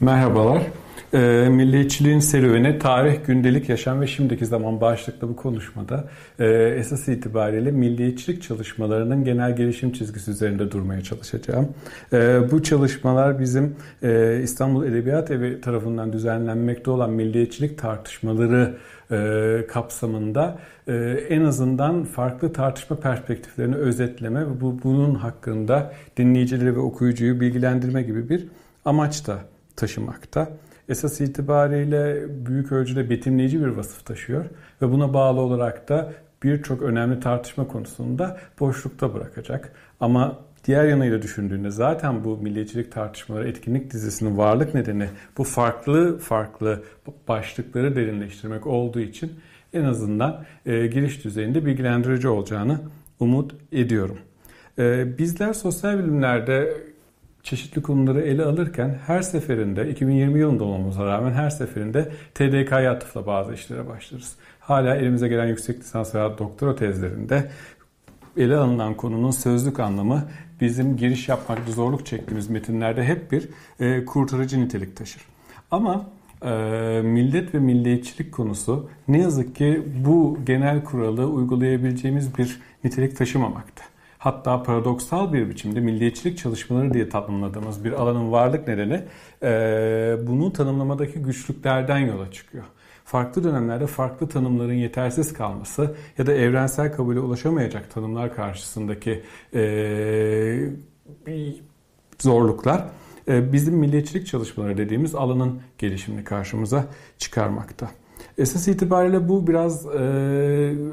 Merhabalar. E, milliyetçiliğin serüveni, tarih, gündelik yaşam ve şimdiki zaman başlıklı bu konuşmada e, esas itibariyle milliyetçilik çalışmalarının genel gelişim çizgisi üzerinde durmaya çalışacağım. E, bu çalışmalar bizim e, İstanbul Edebiyat Evi tarafından düzenlenmekte olan milliyetçilik tartışmaları e, kapsamında e, en azından farklı tartışma perspektiflerini özetleme ve bu, bunun hakkında dinleyicileri ve okuyucuyu bilgilendirme gibi bir amaç da taşımakta. Esas itibariyle büyük ölçüde betimleyici bir vasıf taşıyor ve buna bağlı olarak da birçok önemli tartışma konusunda boşlukta bırakacak. Ama diğer yanıyla düşündüğünde zaten bu milliyetçilik tartışmaları etkinlik dizisinin varlık nedeni bu farklı farklı başlıkları derinleştirmek olduğu için en azından e, giriş düzeyinde bilgilendirici olacağını umut ediyorum. E, bizler sosyal bilimlerde çeşitli konuları ele alırken her seferinde 2020 yılında olmamıza rağmen her seferinde TDK'ya atıfla bazı işlere başlarız. Hala elimize gelen yüksek lisans veya doktora tezlerinde ele alınan konunun sözlük anlamı bizim giriş yapmakta zorluk çektiğimiz metinlerde hep bir e, kurtarıcı nitelik taşır. Ama e, millet ve milliyetçilik konusu ne yazık ki bu genel kuralı uygulayabileceğimiz bir nitelik taşımamakta hatta paradoksal bir biçimde milliyetçilik çalışmaları diye tanımladığımız bir alanın varlık nedeni e, bunu tanımlamadaki güçlüklerden yola çıkıyor. Farklı dönemlerde farklı tanımların yetersiz kalması ya da evrensel kabule ulaşamayacak tanımlar karşısındaki e, zorluklar e, bizim milliyetçilik çalışmaları dediğimiz alanın gelişimini karşımıza çıkarmakta. Esas itibariyle bu biraz e,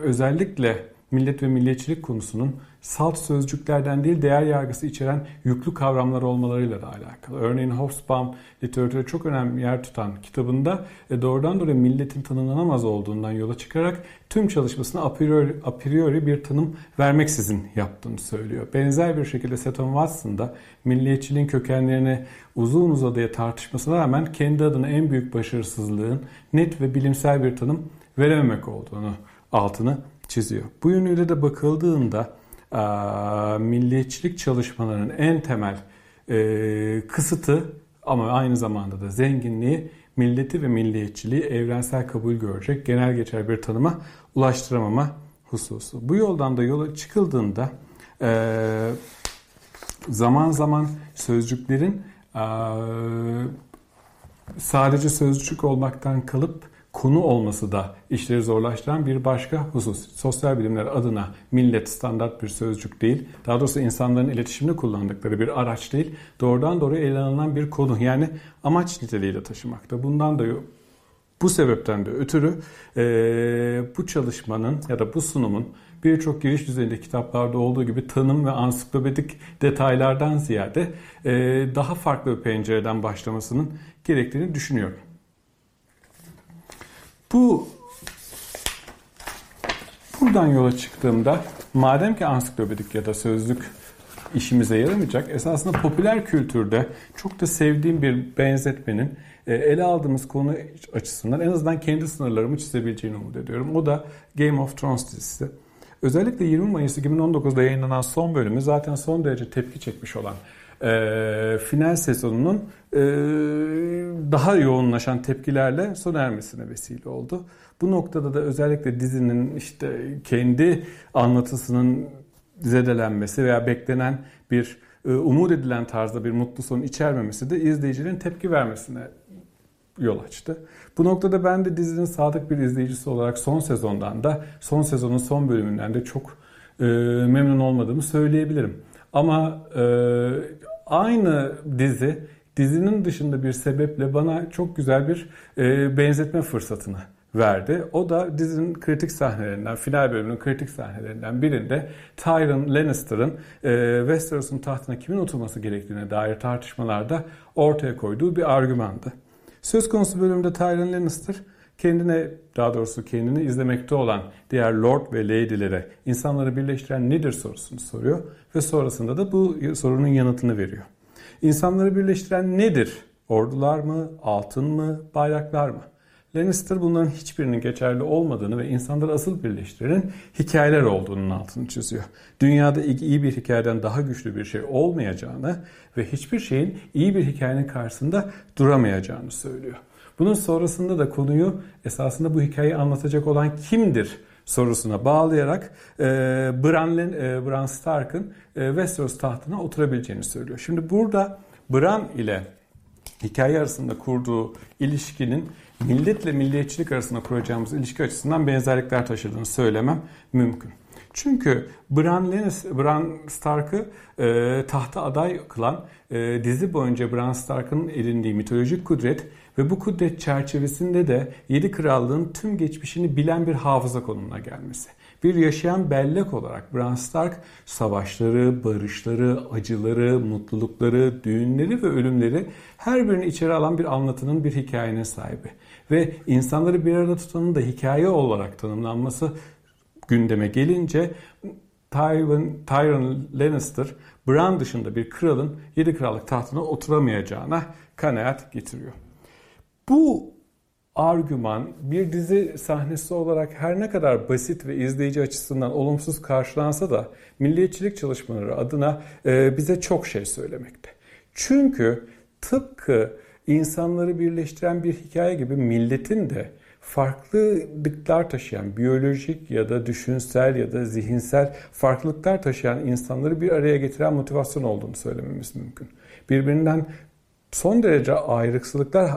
özellikle millet ve milliyetçilik konusunun salt sözcüklerden değil değer yargısı içeren yüklü kavramlar olmalarıyla da alakalı. Örneğin Hobsbawm literatüre çok önemli yer tutan kitabında e, doğrudan doğruya milletin tanımlanamaz olduğundan yola çıkarak tüm çalışmasına a priori, a priori bir tanım vermeksizin yaptığını söylüyor. Benzer bir şekilde Seton Watson da milliyetçiliğin kökenlerini uzun uzadıya tartışmasına rağmen kendi adına en büyük başarısızlığın net ve bilimsel bir tanım verememek olduğunu altını çiziyor. Bu yönüyle de bakıldığında milliyetçilik çalışmalarının en temel e, kısıtı ama aynı zamanda da zenginliği milleti ve milliyetçiliği evrensel kabul görecek genel geçer bir tanıma ulaştıramama hususu. Bu yoldan da yola çıkıldığında e, zaman zaman sözcüklerin e, sadece sözcük olmaktan kalıp konu olması da işleri zorlaştıran bir başka husus. Sosyal bilimler adına millet standart bir sözcük değil. Daha doğrusu insanların iletişimde kullandıkları bir araç değil. Doğrudan doğruya ele alınan bir konu. Yani amaç niteliğiyle taşımakta. Bundan da bu sebepten de ötürü e, bu çalışmanın ya da bu sunumun birçok giriş düzeyinde kitaplarda olduğu gibi tanım ve ansiklopedik detaylardan ziyade e, daha farklı bir pencereden başlamasının gerektiğini düşünüyorum. Bu buradan yola çıktığımda madem ki ansiklopedik ya da sözlük işimize yaramayacak esasında popüler kültürde çok da sevdiğim bir benzetmenin e, ele aldığımız konu açısından en azından kendi sınırlarımı çizebileceğini umut ediyorum. O da Game of Thrones dizisi. Özellikle 20 Mayıs 2019'da yayınlanan son bölümü zaten son derece tepki çekmiş olan e, final sezonunun e, daha yoğunlaşan tepkilerle sona ermesine vesile oldu. Bu noktada da özellikle dizinin işte kendi anlatısının zedelenmesi veya beklenen bir e, umut edilen tarzda bir mutlu son içermemesi de izleyicinin tepki vermesine yol açtı. Bu noktada ben de dizinin sadık bir izleyicisi olarak son sezondan da son sezonun son bölümünden de çok e, memnun olmadığımı söyleyebilirim. Ama e, aynı dizi dizinin dışında bir sebeple bana çok güzel bir e, benzetme fırsatını verdi. O da dizinin kritik sahnelerinden, final bölümünün kritik sahnelerinden birinde Tyrion Lannister'ın e, Westeros'un tahtına kimin oturması gerektiğine dair tartışmalarda ortaya koyduğu bir argümandı. Söz konusu bölümde Tyrion Lannister kendine daha doğrusu kendini izlemekte olan diğer lord ve ladylere insanları birleştiren nedir sorusunu soruyor ve sonrasında da bu sorunun yanıtını veriyor. İnsanları birleştiren nedir? Ordular mı, altın mı, bayraklar mı? Lannister bunların hiçbirinin geçerli olmadığını ve insanları asıl birleştirenin hikayeler olduğunun altını çiziyor. Dünyada iyi bir hikayeden daha güçlü bir şey olmayacağını ve hiçbir şeyin iyi bir hikayenin karşısında duramayacağını söylüyor. Bunun sonrasında da konuyu esasında bu hikayeyi anlatacak olan kimdir sorusuna bağlayarak e, Bran, e, Bran Stark'ın e, Westeros tahtına oturabileceğini söylüyor. Şimdi burada Bran ile hikaye arasında kurduğu ilişkinin milletle milliyetçilik arasında kuracağımız ilişki açısından benzerlikler taşıdığını söylemem mümkün. Çünkü Bran, Lennis, Bran Stark'ı e, tahta aday kılan e, dizi boyunca Bran Stark'ın edindiği mitolojik kudret ve bu kudret çerçevesinde de Yedi Krallığın tüm geçmişini bilen bir hafıza konumuna gelmesi. Bir yaşayan bellek olarak Bran Stark savaşları, barışları, acıları, mutlulukları, düğünleri ve ölümleri her birini içeri alan bir anlatının bir hikayenin sahibi. Ve insanları bir arada tutanın da hikaye olarak tanımlanması gündeme gelince Tyrion, Tyrion Lannister Bran dışında bir kralın yedi krallık tahtına oturamayacağına kanaat getiriyor. Bu argüman bir dizi sahnesi olarak her ne kadar basit ve izleyici açısından olumsuz karşılansa da milliyetçilik çalışmaları adına e, bize çok şey söylemekte. Çünkü tıpkı insanları birleştiren bir hikaye gibi milletin de farklılıklar taşıyan, biyolojik ya da düşünsel ya da zihinsel farklılıklar taşıyan insanları bir araya getiren motivasyon olduğunu söylememiz mümkün. Birbirinden son derece ayrıksılıklar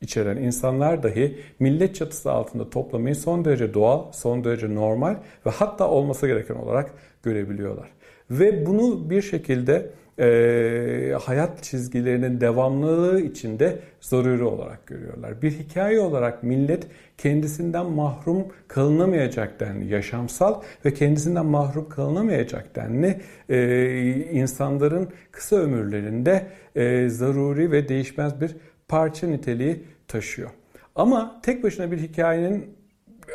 içeren insanlar dahi millet çatısı altında toplamayı son derece doğal, son derece normal ve hatta olması gereken olarak görebiliyorlar. Ve bunu bir şekilde e, hayat çizgilerinin devamlılığı içinde zaruri olarak görüyorlar. Bir hikaye olarak millet kendisinden mahrum kalınamayacak denli yaşamsal ve kendisinden mahrum kalınamayacak denli e, insanların kısa ömürlerinde e, zaruri ve değişmez bir parça niteliği taşıyor. Ama tek başına bir hikayenin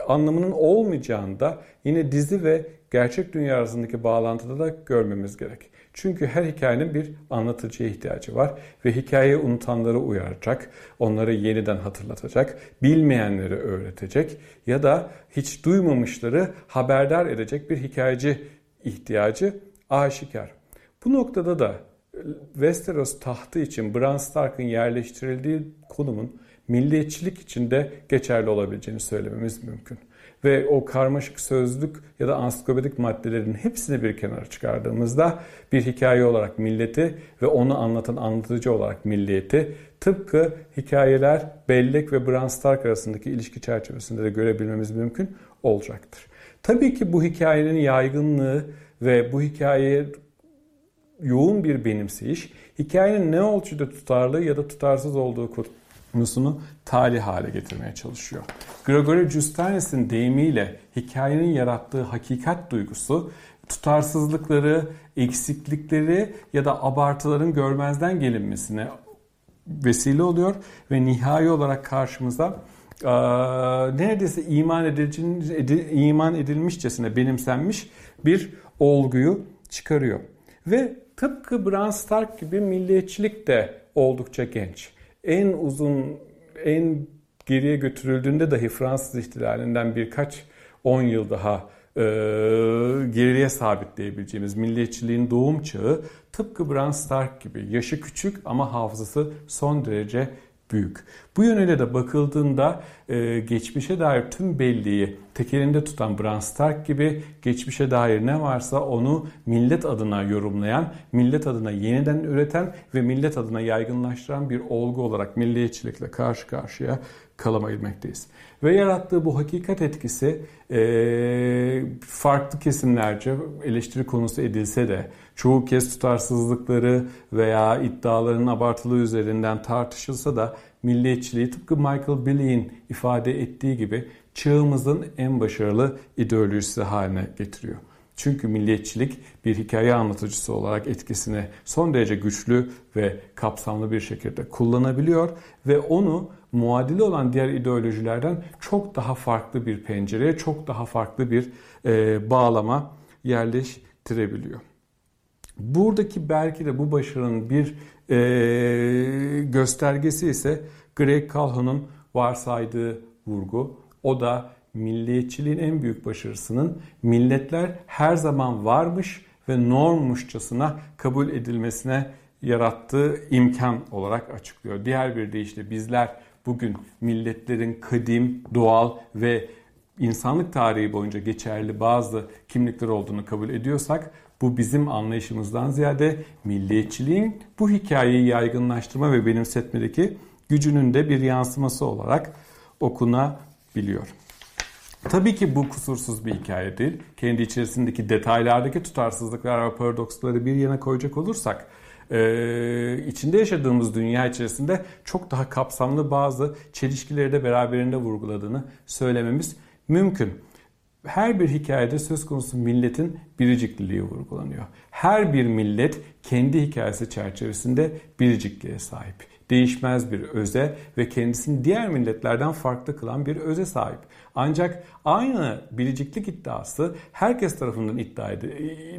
anlamının olmayacağını da yine dizi ve gerçek dünya arasındaki bağlantıda da görmemiz gerek. Çünkü her hikayenin bir anlatıcıya ihtiyacı var ve hikayeyi unutanları uyaracak, onları yeniden hatırlatacak, bilmeyenleri öğretecek ya da hiç duymamışları haberdar edecek bir hikayeci ihtiyacı aşikar. Bu noktada da Westeros tahtı için Bran Stark'ın yerleştirildiği konumun milliyetçilik içinde geçerli olabileceğini söylememiz mümkün. Ve o karmaşık sözlük ya da ansiklopedik maddelerin hepsini bir kenara çıkardığımızda bir hikaye olarak milleti ve onu anlatan anlatıcı olarak milliyeti tıpkı hikayeler bellek ve Bran Stark arasındaki ilişki çerçevesinde de görebilmemiz mümkün olacaktır. Tabii ki bu hikayenin yaygınlığı ve bu hikayeye yoğun bir benimseyiş hikayenin ne ölçüde tutarlı ya da tutarsız olduğu konusunu tali hale getirmeye çalışıyor. Gregory Justanes'in deyimiyle hikayenin yarattığı hakikat duygusu tutarsızlıkları, eksiklikleri ya da abartıların görmezden gelinmesine vesile oluyor ve nihai olarak karşımıza e, neredeyse iman, edici, iman edilmişçesine benimsenmiş bir olguyu çıkarıyor. Ve tıpkı Bran Stark gibi milliyetçilik de oldukça genç. En uzun, en geriye götürüldüğünde dahi Fransız ihtilalinden birkaç on yıl daha e, geriye sabitleyebileceğimiz milliyetçiliğin doğum çağı tıpkı Bran Stark gibi yaşı küçük ama hafızası son derece büyük. Bu yönüyle de bakıldığında e, geçmişe dair tüm belliği tekelinde tutan Bran Stark gibi geçmişe dair ne varsa onu millet adına yorumlayan, millet adına yeniden üreten ve millet adına yaygınlaştıran bir olgu olarak milliyetçilikle karşı karşıya kalabilmekteyiz. Ve yarattığı bu hakikat etkisi e, farklı kesimlerce eleştiri konusu edilse de çoğu kez tutarsızlıkları veya iddiaların abartılı üzerinden tartışılsa da milliyetçiliği tıpkı Michael Billy'in ifade ettiği gibi çağımızın en başarılı ideolojisi haline getiriyor. Çünkü milliyetçilik bir hikaye anlatıcısı olarak etkisini son derece güçlü ve kapsamlı bir şekilde kullanabiliyor ve onu muadili olan diğer ideolojilerden çok daha farklı bir pencereye, çok daha farklı bir e, bağlama yerleştirebiliyor. Buradaki belki de bu başarının bir e, göstergesi ise Greg Calhoun'un varsaydığı vurgu. O da milliyetçiliğin en büyük başarısının milletler her zaman varmış ve normmuşçasına kabul edilmesine yarattığı imkan olarak açıklıyor. Diğer bir deyişle bizler bugün milletlerin kadim, doğal ve insanlık tarihi boyunca geçerli bazı kimlikler olduğunu kabul ediyorsak bu bizim anlayışımızdan ziyade milliyetçiliğin bu hikayeyi yaygınlaştırma ve benimsetmedeki gücünün de bir yansıması olarak okunabiliyor. Tabii ki bu kusursuz bir hikaye değil. Kendi içerisindeki detaylardaki tutarsızlıklar ve paradoksları bir yana koyacak olursak içinde yaşadığımız dünya içerisinde çok daha kapsamlı bazı çelişkileri de beraberinde vurguladığını söylememiz mümkün. Her bir hikayede söz konusu milletin biricikliliği vurgulanıyor. Her bir millet kendi hikayesi çerçevesinde biricikliğe sahip. Değişmez bir öze ve kendisini diğer milletlerden farklı kılan bir öze sahip. Ancak aynı biriciklik iddiası herkes tarafından iddia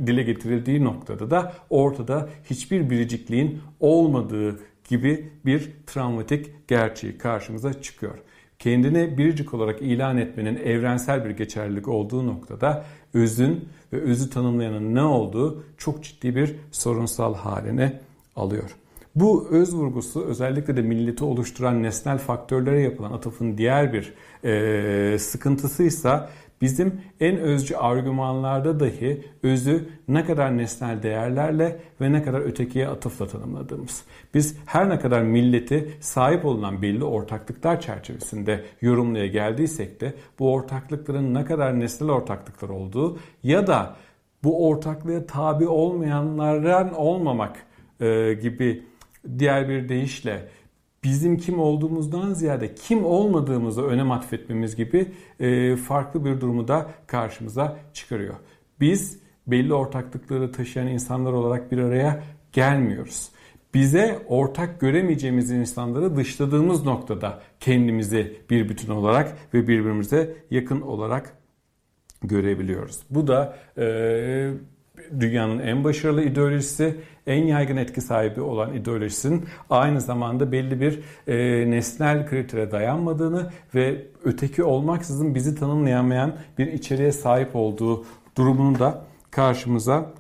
dile getirildiği noktada da ortada hiçbir biricikliğin olmadığı gibi bir travmatik gerçeği karşımıza çıkıyor. Kendini biricik olarak ilan etmenin evrensel bir geçerlilik olduğu noktada özün ve özü tanımlayanın ne olduğu çok ciddi bir sorunsal haline alıyor. Bu öz vurgusu özellikle de milleti oluşturan nesnel faktörlere yapılan atıfın diğer bir e, sıkıntısıysa bizim en özcü argümanlarda dahi özü ne kadar nesnel değerlerle ve ne kadar ötekiye atıfla tanımladığımız. Biz her ne kadar milleti sahip olunan belli ortaklıklar çerçevesinde yorumlaya geldiysek de bu ortaklıkların ne kadar nesnel ortaklıklar olduğu ya da bu ortaklığa tabi olmayanlardan olmamak e, gibi diğer bir deyişle bizim kim olduğumuzdan ziyade kim olmadığımızı önem atfetmemiz gibi e, farklı bir durumu da karşımıza çıkarıyor. Biz belli ortaklıkları taşıyan insanlar olarak bir araya gelmiyoruz. Bize ortak göremeyeceğimiz insanları dışladığımız noktada kendimizi bir bütün olarak ve birbirimize yakın olarak görebiliyoruz. Bu da e, dünyanın en başarılı ideolojisi, en yaygın etki sahibi olan ideolojisinin aynı zamanda belli bir e, nesnel kritere dayanmadığını ve öteki olmaksızın bizi tanımlayamayan bir içeriğe sahip olduğu durumunu da karşımıza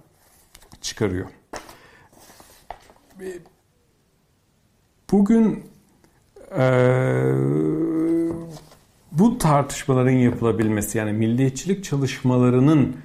çıkarıyor. Bugün e, bu tartışmaların yapılabilmesi yani milliyetçilik çalışmalarının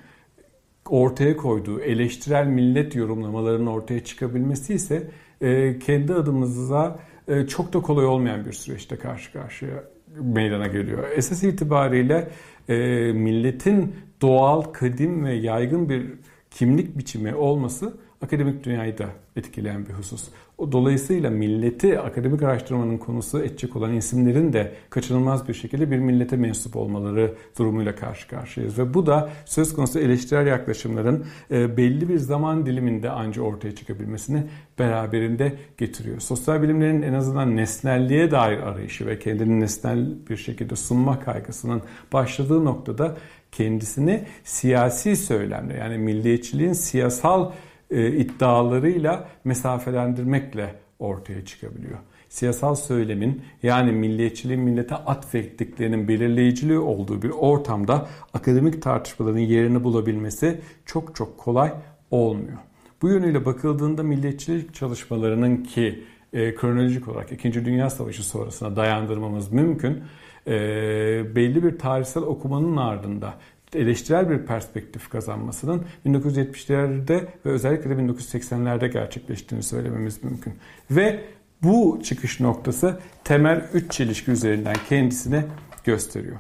ortaya koyduğu eleştirel millet yorumlamalarının ortaya çıkabilmesi ise e, kendi adımıza e, çok da kolay olmayan bir süreçte karşı karşıya meydana geliyor. Esas itibariyle e, milletin doğal, kadim ve yaygın bir kimlik biçimi olması akademik dünyayı da etkileyen bir husus. O dolayısıyla milleti akademik araştırmanın konusu edecek olan isimlerin de kaçınılmaz bir şekilde bir millete mensup olmaları durumuyla karşı karşıyayız. Ve bu da söz konusu eleştirel yaklaşımların e, belli bir zaman diliminde anca ortaya çıkabilmesini beraberinde getiriyor. Sosyal bilimlerin en azından nesnelliğe dair arayışı ve kendini nesnel bir şekilde sunma kaygısının başladığı noktada kendisini siyasi söylemle yani milliyetçiliğin siyasal e, iddialarıyla mesafelendirmekle ortaya çıkabiliyor. Siyasal söylemin yani milliyetçiliğin millete atfettiklerinin belirleyiciliği olduğu bir ortamda akademik tartışmaların yerini bulabilmesi çok çok kolay olmuyor. Bu yönüyle bakıldığında milliyetçilik çalışmalarının ki e, kronolojik olarak 2. Dünya Savaşı sonrasına dayandırmamız mümkün. E, belli bir tarihsel okumanın ardında eleştirel bir perspektif kazanmasının 1970'lerde ve özellikle de 1980'lerde gerçekleştiğini söylememiz mümkün. Ve bu çıkış noktası temel üç çelişki üzerinden kendisini gösteriyor.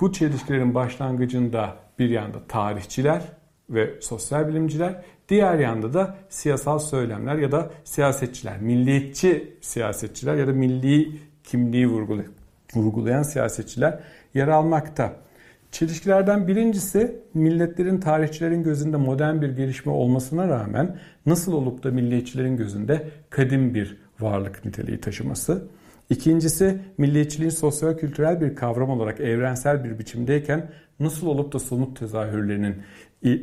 Bu çelişkilerin başlangıcında bir yanda tarihçiler ve sosyal bilimciler, diğer yanda da siyasal söylemler ya da siyasetçiler, milliyetçi siyasetçiler ya da milli kimliği vurgulayan siyasetçiler yer almakta. Çelişkilerden birincisi milletlerin tarihçilerin gözünde modern bir gelişme olmasına rağmen nasıl olup da milliyetçilerin gözünde kadim bir varlık niteliği taşıması. İkincisi milliyetçiliğin sosyal kültürel bir kavram olarak evrensel bir biçimdeyken nasıl olup da somut tezahürlerinin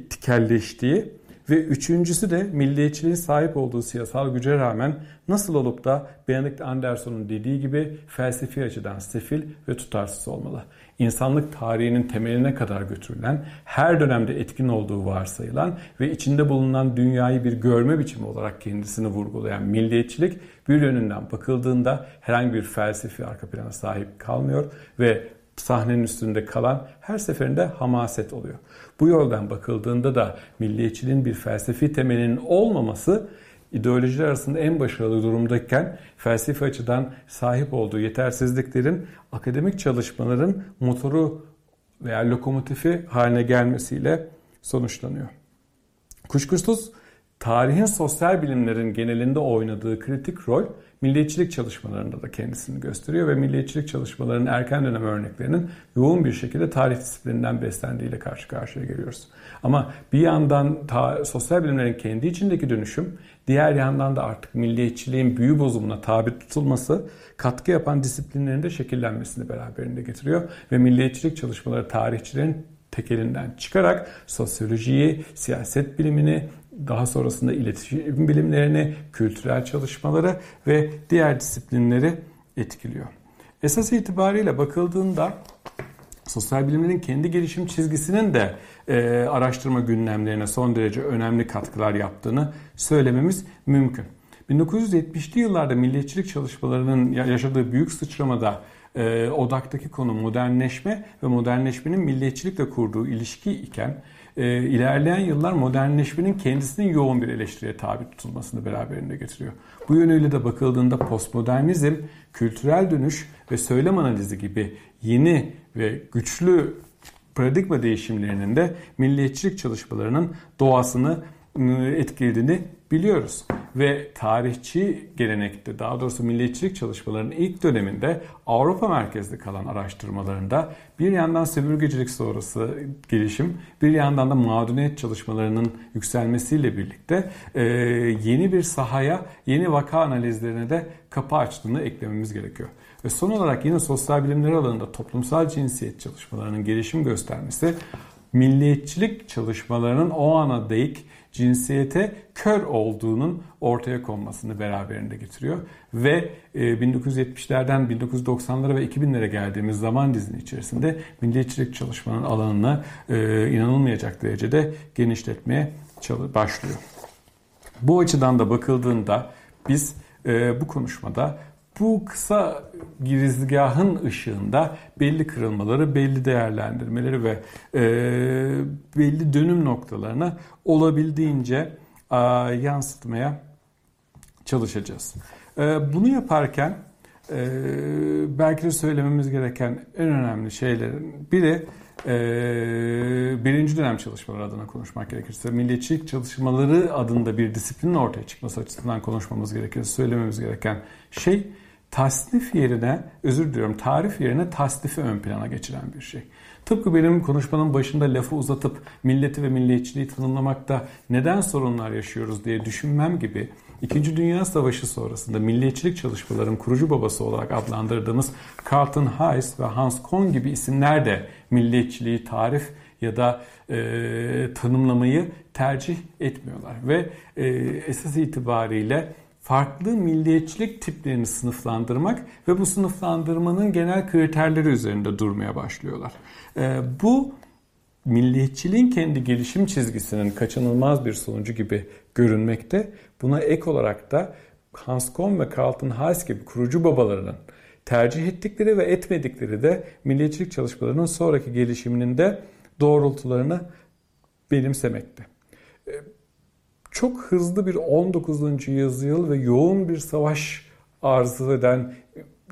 tikelleştiği ve üçüncüsü de milliyetçiliğin sahip olduğu siyasal güce rağmen nasıl olup da Benedict Anderson'un dediği gibi felsefi açıdan sefil ve tutarsız olmalı. İnsanlık tarihinin temeline kadar götürülen, her dönemde etkin olduğu varsayılan ve içinde bulunan dünyayı bir görme biçimi olarak kendisini vurgulayan milliyetçilik bir yönünden bakıldığında herhangi bir felsefi arka plana sahip kalmıyor ve sahnenin üstünde kalan her seferinde hamaset oluyor. Bu yoldan bakıldığında da milliyetçiliğin bir felsefi temelinin olmaması ideolojiler arasında en başarılı durumdayken felsefi açıdan sahip olduğu yetersizliklerin akademik çalışmaların motoru veya lokomotifi haline gelmesiyle sonuçlanıyor. Kuşkusuz tarihin sosyal bilimlerin genelinde oynadığı kritik rol milliyetçilik çalışmalarında da kendisini gösteriyor ve milliyetçilik çalışmalarının erken dönem örneklerinin yoğun bir şekilde tarih disiplininden beslendiğiyle karşı karşıya geliyoruz. Ama bir yandan ta, sosyal bilimlerin kendi içindeki dönüşüm, diğer yandan da artık milliyetçiliğin büyü bozumuna tabi tutulması katkı yapan disiplinlerin de şekillenmesini beraberinde getiriyor ve milliyetçilik çalışmaları tarihçilerin tekelinden çıkarak sosyolojiyi, siyaset bilimini, daha sonrasında iletişim bilimlerini, kültürel çalışmaları ve diğer disiplinleri etkiliyor. Esas itibariyle bakıldığında sosyal bilimlerin kendi gelişim çizgisinin de e, araştırma gündemlerine son derece önemli katkılar yaptığını söylememiz mümkün. 1970'li yıllarda milliyetçilik çalışmalarının yaşadığı büyük sıçramada e, odaktaki konu modernleşme ve modernleşmenin milliyetçilikle kurduğu ilişki iken e, ilerleyen yıllar modernleşmenin kendisinin yoğun bir eleştiriye tabi tutulmasını beraberinde getiriyor. Bu yönüyle de bakıldığında postmodernizm, kültürel dönüş ve söylem analizi gibi yeni ve güçlü paradigma değişimlerinin de milliyetçilik çalışmalarının doğasını etkilediğini biliyoruz. Ve tarihçi gelenekte daha doğrusu milliyetçilik çalışmalarının ilk döneminde Avrupa merkezli kalan araştırmalarında bir yandan sömürgecilik sonrası gelişim bir yandan da mağduniyet çalışmalarının yükselmesiyle birlikte e, yeni bir sahaya yeni vaka analizlerine de kapı açtığını eklememiz gerekiyor. Ve son olarak yine sosyal bilimler alanında toplumsal cinsiyet çalışmalarının gelişim göstermesi milliyetçilik çalışmalarının o ana değik cinsiyete kör olduğunun ortaya konmasını beraberinde getiriyor. Ve 1970'lerden e, 1990'lara ve 2000'lere geldiğimiz zaman dizinin içerisinde milliyetçilik çalışmanın alanını e, inanılmayacak derecede genişletmeye başlıyor. Bu açıdan da bakıldığında biz e, bu konuşmada bu kısa girizgahın ışığında belli kırılmaları, belli değerlendirmeleri ve e, belli dönüm noktalarını olabildiğince e, yansıtmaya çalışacağız. E, bunu yaparken e, belki de söylememiz gereken en önemli şeylerin biri e, birinci dönem çalışmaları adına konuşmak gerekirse milliyetçilik çalışmaları adında bir disiplinin ortaya çıkması açısından konuşmamız gerekirse söylememiz gereken şey tasnif yerine, özür diliyorum tarif yerine tasnifi ön plana geçiren bir şey. Tıpkı benim konuşmanın başında lafı uzatıp milleti ve milliyetçiliği tanımlamakta neden sorunlar yaşıyoruz diye düşünmem gibi İkinci Dünya Savaşı sonrasında milliyetçilik çalışmaların kurucu babası olarak adlandırdığımız Carlton Hayes ve Hans Kohn gibi isimler de milliyetçiliği tarif ya da e, tanımlamayı tercih etmiyorlar. Ve e, esas itibariyle farklı milliyetçilik tiplerini sınıflandırmak ve bu sınıflandırmanın genel kriterleri üzerinde durmaya başlıyorlar. Ee, bu milliyetçiliğin kendi gelişim çizgisinin kaçınılmaz bir sonucu gibi görünmekte. Buna ek olarak da Hans Kohn ve Carlton Hayes gibi kurucu babalarının tercih ettikleri ve etmedikleri de milliyetçilik çalışmalarının sonraki gelişiminin de doğrultularını benimsemekte çok hızlı bir 19. yüzyıl ve yoğun bir savaş arzu eden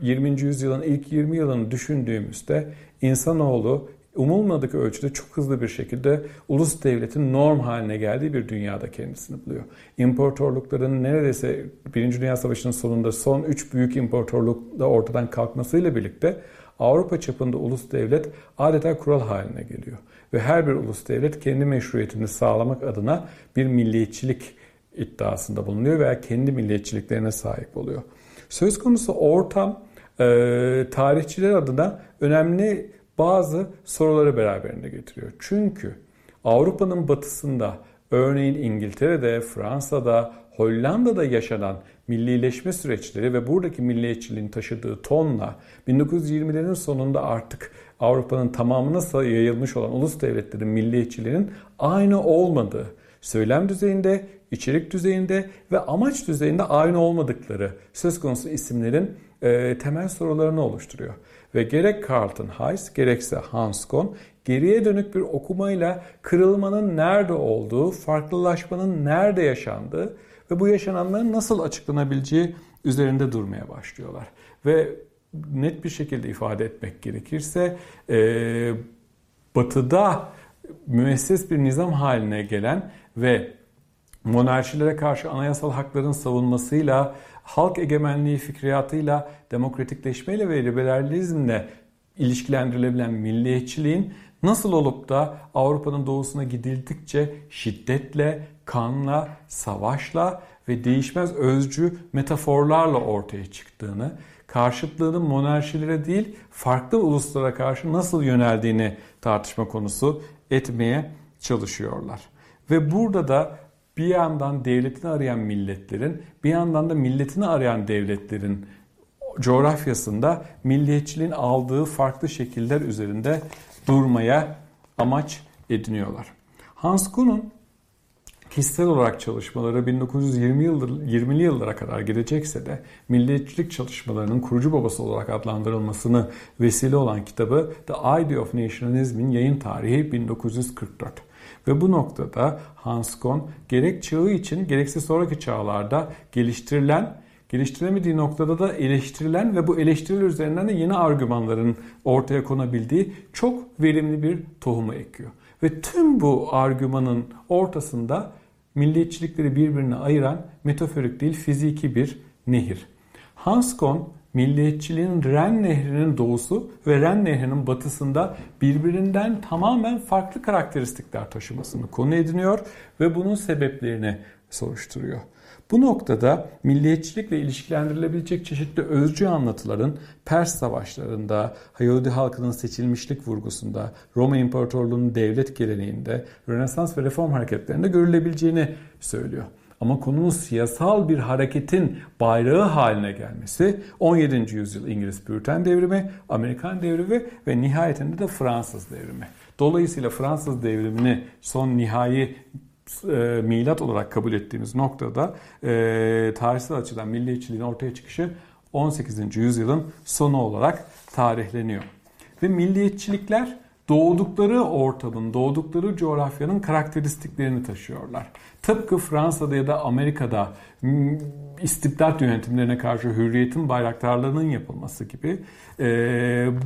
20. yüzyılın ilk 20 yılını düşündüğümüzde insanoğlu umulmadık ölçüde çok hızlı bir şekilde ulus devletin norm haline geldiği bir dünyada kendisini buluyor. İmparatorlukların neredeyse Birinci Dünya Savaşı'nın sonunda son üç büyük imparatorluk da ortadan kalkmasıyla birlikte Avrupa çapında ulus devlet adeta kural haline geliyor. Ve her bir ulus devlet kendi meşruiyetini sağlamak adına bir milliyetçilik iddiasında bulunuyor veya kendi milliyetçiliklerine sahip oluyor. Söz konusu ortam e, tarihçiler adına önemli bazı soruları beraberinde getiriyor. Çünkü Avrupa'nın batısında örneğin İngiltere'de, Fransa'da, Hollanda'da yaşanan millileşme süreçleri ve buradaki milliyetçiliğin taşıdığı tonla 1920'lerin sonunda artık Avrupa'nın tamamına yayılmış olan ulus devletlerin milliyetçiliğinin aynı olmadığı, söylem düzeyinde, içerik düzeyinde ve amaç düzeyinde aynı olmadıkları söz konusu isimlerin e, temel sorularını oluşturuyor. Ve gerek Carlton Hayes gerekse Hans Kohn geriye dönük bir okumayla kırılmanın nerede olduğu, farklılaşmanın nerede yaşandığı ve bu yaşananların nasıl açıklanabileceği üzerinde durmaya başlıyorlar. Ve net bir şekilde ifade etmek gerekirse e, batıda müesses bir nizam haline gelen ve monarşilere karşı anayasal hakların savunmasıyla, halk egemenliği fikriyatıyla, demokratikleşmeyle ve liberalizmle ilişkilendirilebilen milliyetçiliğin nasıl olup da Avrupa'nın doğusuna gidildikçe şiddetle, kanla, savaşla ve değişmez özcü metaforlarla ortaya çıktığını, karşıtlığının monarşilere değil farklı uluslara karşı nasıl yöneldiğini tartışma konusu etmeye çalışıyorlar. Ve burada da bir yandan devletini arayan milletlerin, bir yandan da milletini arayan devletlerin coğrafyasında milliyetçiliğin aldığı farklı şekiller üzerinde durmaya amaç ediniyorlar. Hans Kuhn'un kişisel olarak çalışmaları 1920 yıldır, 20'li yıllara kadar gidecekse de milliyetçilik çalışmalarının kurucu babası olarak adlandırılmasını vesile olan kitabı The Idea of Nationalism'in yayın tarihi 1944. Ve bu noktada Hans Kohn gerek çağı için gerekse sonraki çağlarda geliştirilen geliştiremediği noktada da eleştirilen ve bu eleştiriler üzerinden de yeni argümanların ortaya konabildiği çok verimli bir tohumu ekiyor. Ve tüm bu argümanın ortasında milliyetçilikleri birbirine ayıran metaforik değil fiziki bir nehir. Hans Kohn milliyetçiliğin Ren Nehri'nin doğusu ve Ren Nehri'nin batısında birbirinden tamamen farklı karakteristikler taşımasını konu ediniyor ve bunun sebeplerini soruşturuyor. Bu noktada milliyetçilikle ilişkilendirilebilecek çeşitli özcü anlatıların Pers savaşlarında, Yahudi halkının seçilmişlik vurgusunda, Roma İmparatorluğu'nun devlet geleneğinde, Rönesans ve reform hareketlerinde görülebileceğini söylüyor. Ama konunun siyasal bir hareketin bayrağı haline gelmesi 17. yüzyıl İngiliz Püriten devrimi, Amerikan devrimi ve nihayetinde de Fransız devrimi. Dolayısıyla Fransız devrimini son nihai e, milat olarak kabul ettiğimiz noktada e, tarihsel açıdan milliyetçiliğin ortaya çıkışı 18. yüzyılın sonu olarak tarihleniyor. Ve milliyetçilikler doğdukları ortamın, doğdukları coğrafyanın karakteristiklerini taşıyorlar. Tıpkı Fransa'da ya da Amerika'da istibdat yönetimlerine karşı hürriyetin bayraktarlarının yapılması gibi e,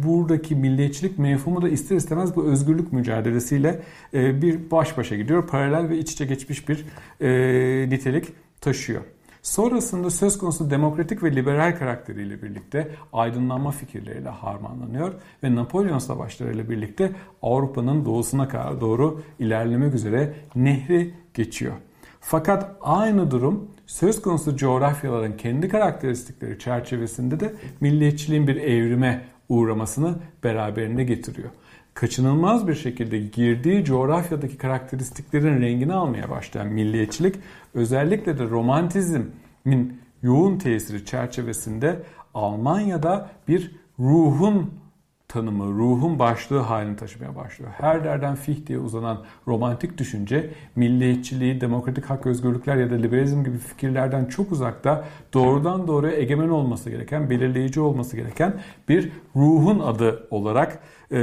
buradaki milliyetçilik mefhumu da ister istemez bu özgürlük mücadelesiyle e, bir baş başa gidiyor. Paralel ve iç içe geçmiş bir e, nitelik taşıyor. Sonrasında söz konusu demokratik ve liberal karakteriyle birlikte aydınlanma fikirleriyle harmanlanıyor ve Napolyon savaşlarıyla birlikte Avrupa'nın doğusuna doğru ilerlemek üzere nehri geçiyor. Fakat aynı durum söz konusu coğrafyaların kendi karakteristikleri çerçevesinde de milliyetçiliğin bir evrime uğramasını beraberinde getiriyor. Kaçınılmaz bir şekilde girdiği coğrafyadaki karakteristiklerin rengini almaya başlayan milliyetçilik özellikle de romantizmin yoğun tesiri çerçevesinde Almanya'da bir ruhun tanımı, ruhun başlığı halini taşımaya başlıyor. Her derden fih diye uzanan romantik düşünce milliyetçiliği, demokratik hak özgürlükler ya da liberalizm gibi fikirlerden çok uzakta doğrudan doğruya egemen olması gereken, belirleyici olması gereken bir ruhun adı olarak e,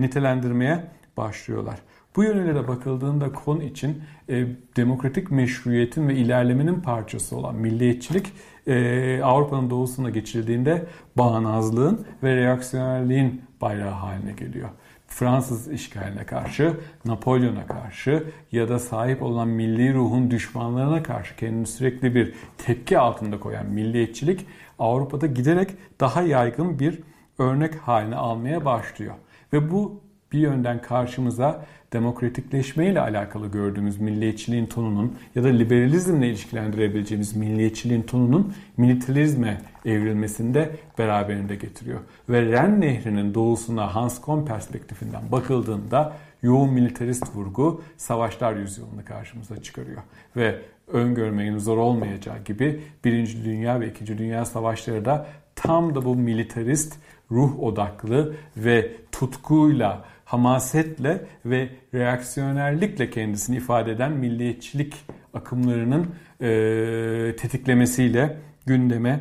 nitelendirmeye başlıyorlar. Bu yönüyle de bakıldığında konu için e, demokratik meşruiyetin ve ilerlemenin parçası olan milliyetçilik e, Avrupa'nın doğusuna geçirildiğinde bağnazlığın ve reaksiyonerliğin bayrağı haline geliyor. Fransız işgaline karşı, Napolyon'a karşı ya da sahip olan milli ruhun düşmanlarına karşı kendini sürekli bir tepki altında koyan milliyetçilik Avrupa'da giderek daha yaygın bir örnek haline almaya başlıyor. Ve bu bir yönden karşımıza demokratikleşme ile alakalı gördüğümüz milliyetçiliğin tonunun ya da liberalizmle ilişkilendirebileceğimiz milliyetçiliğin tonunun militarizme evrilmesinde beraberinde getiriyor. Ve Ren Nehri'nin doğusuna Hans Kohn perspektifinden bakıldığında yoğun militarist vurgu savaşlar yüzyılını karşımıza çıkarıyor. Ve öngörmenin zor olmayacağı gibi Birinci Dünya ve İkinci Dünya Savaşları da tam da bu militarist ruh odaklı ve tutkuyla, hamasetle ve reaksiyonerlikle kendisini ifade eden milliyetçilik akımlarının e, tetiklemesiyle gündeme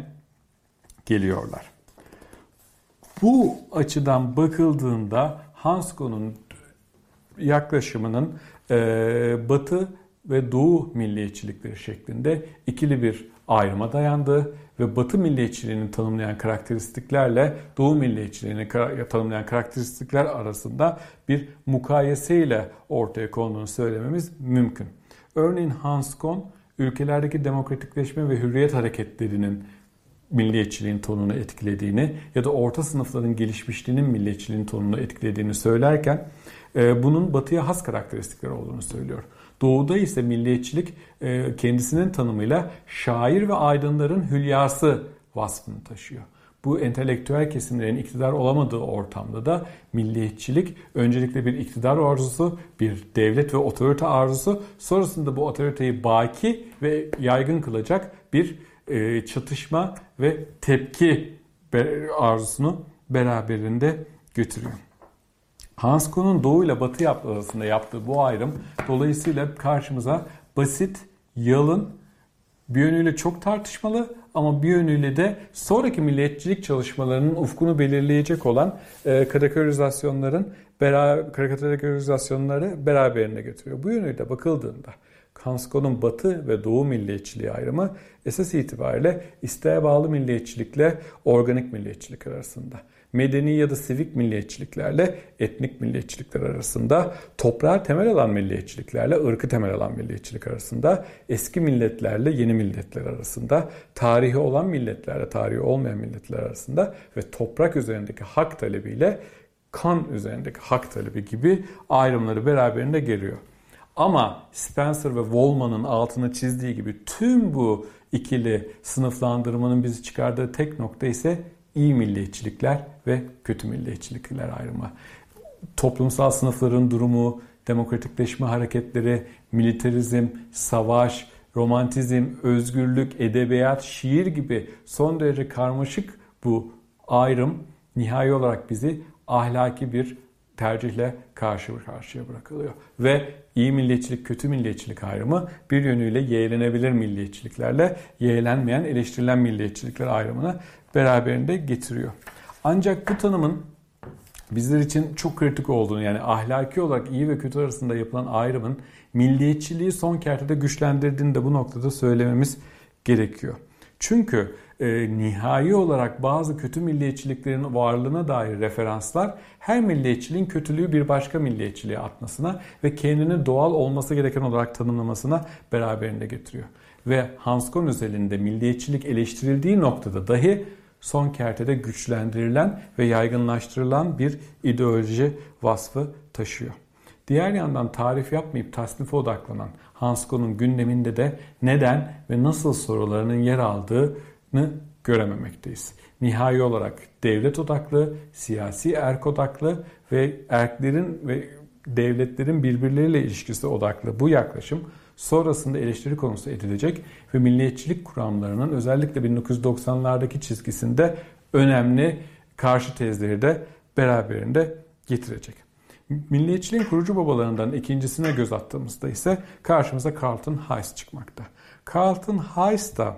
geliyorlar. Bu açıdan bakıldığında Hansko'nun yaklaşımının e, Batı ve Doğu milliyetçilikleri şeklinde ikili bir ayrıma dayandığı ve Batı milliyetçiliğini tanımlayan karakteristiklerle Doğu milliyetçiliğini tanımlayan karakteristikler arasında bir mukayeseyle ortaya konduğunu söylememiz mümkün. Örneğin Hans Kohn ülkelerdeki demokratikleşme ve hürriyet hareketlerinin milliyetçiliğin tonunu etkilediğini ya da orta sınıfların gelişmişliğinin milliyetçiliğin tonunu etkilediğini söylerken e, bunun batıya has karakteristikler olduğunu söylüyor. Doğuda ise milliyetçilik e, kendisinin tanımıyla şair ve aydınların hülyası vasfını taşıyor. Bu entelektüel kesimlerin iktidar olamadığı ortamda da milliyetçilik öncelikle bir iktidar arzusu, bir devlet ve otorite arzusu, sonrasında bu otoriteyi baki ve yaygın kılacak bir e, çatışma ve tepki arzusunu beraberinde götürüyor. Hans Kuhn'un Doğu ile Batı arasında yaptığı bu ayrım dolayısıyla karşımıza basit, yalın, bir yönüyle çok tartışmalı ama bir yönüyle de sonraki milliyetçilik çalışmalarının ufkunu belirleyecek olan e, karikatürizasyonların karikatürizasyonları beraberinde götürüyor. Bu yönüyle bakıldığında Hans Kuhn'un Batı ve Doğu milliyetçiliği ayrımı esas itibariyle isteğe bağlı milliyetçilikle organik milliyetçilik arasında medeni ya da sivik milliyetçiliklerle etnik milliyetçilikler arasında, toprağa temel alan milliyetçiliklerle ırkı temel alan milliyetçilik arasında, eski milletlerle yeni milletler arasında, tarihi olan milletlerle tarihi olmayan milletler arasında ve toprak üzerindeki hak talebiyle kan üzerindeki hak talebi gibi ayrımları beraberinde geliyor. Ama Spencer ve Wollman'ın altına çizdiği gibi tüm bu ikili sınıflandırmanın bizi çıkardığı tek nokta ise iyi milliyetçilikler ve kötü milliyetçilikler ayrımı. Toplumsal sınıfların durumu, demokratikleşme hareketleri, militarizm, savaş, romantizm, özgürlük, edebiyat, şiir gibi son derece karmaşık bu ayrım nihai olarak bizi ahlaki bir tercihle karşı karşıya bırakılıyor. Ve iyi milliyetçilik, kötü milliyetçilik ayrımı bir yönüyle yeğlenebilir milliyetçiliklerle yeğlenmeyen, eleştirilen milliyetçilikler ayrımını beraberinde getiriyor. Ancak bu tanımın bizler için çok kritik olduğunu yani ahlaki olarak iyi ve kötü arasında yapılan ayrımın milliyetçiliği son kertede güçlendirdiğini de bu noktada söylememiz gerekiyor. Çünkü e, nihai olarak bazı kötü milliyetçiliklerin varlığına dair referanslar her milliyetçiliğin kötülüğü bir başka milliyetçiliğe atmasına ve kendini doğal olması gereken olarak tanımlamasına beraberinde getiriyor. Ve Hans Kohn özelinde milliyetçilik eleştirildiği noktada dahi son kertede güçlendirilen ve yaygınlaştırılan bir ideoloji vasfı taşıyor. Diğer yandan tarif yapmayıp tasnife odaklanan Hans Kohn'un gündeminde de neden ve nasıl sorularının yer aldığını görememekteyiz. Nihai olarak devlet odaklı, siyasi erk odaklı ve erklerin ve devletlerin birbirleriyle ilişkisi odaklı bu yaklaşım sonrasında eleştiri konusu edilecek ve milliyetçilik kuramlarının özellikle 1990'lardaki çizgisinde önemli karşı tezleri de beraberinde getirecek. Milliyetçiliğin kurucu babalarından ikincisine göz attığımızda ise karşımıza Carlton Hayes çıkmakta. Carlton Hayes da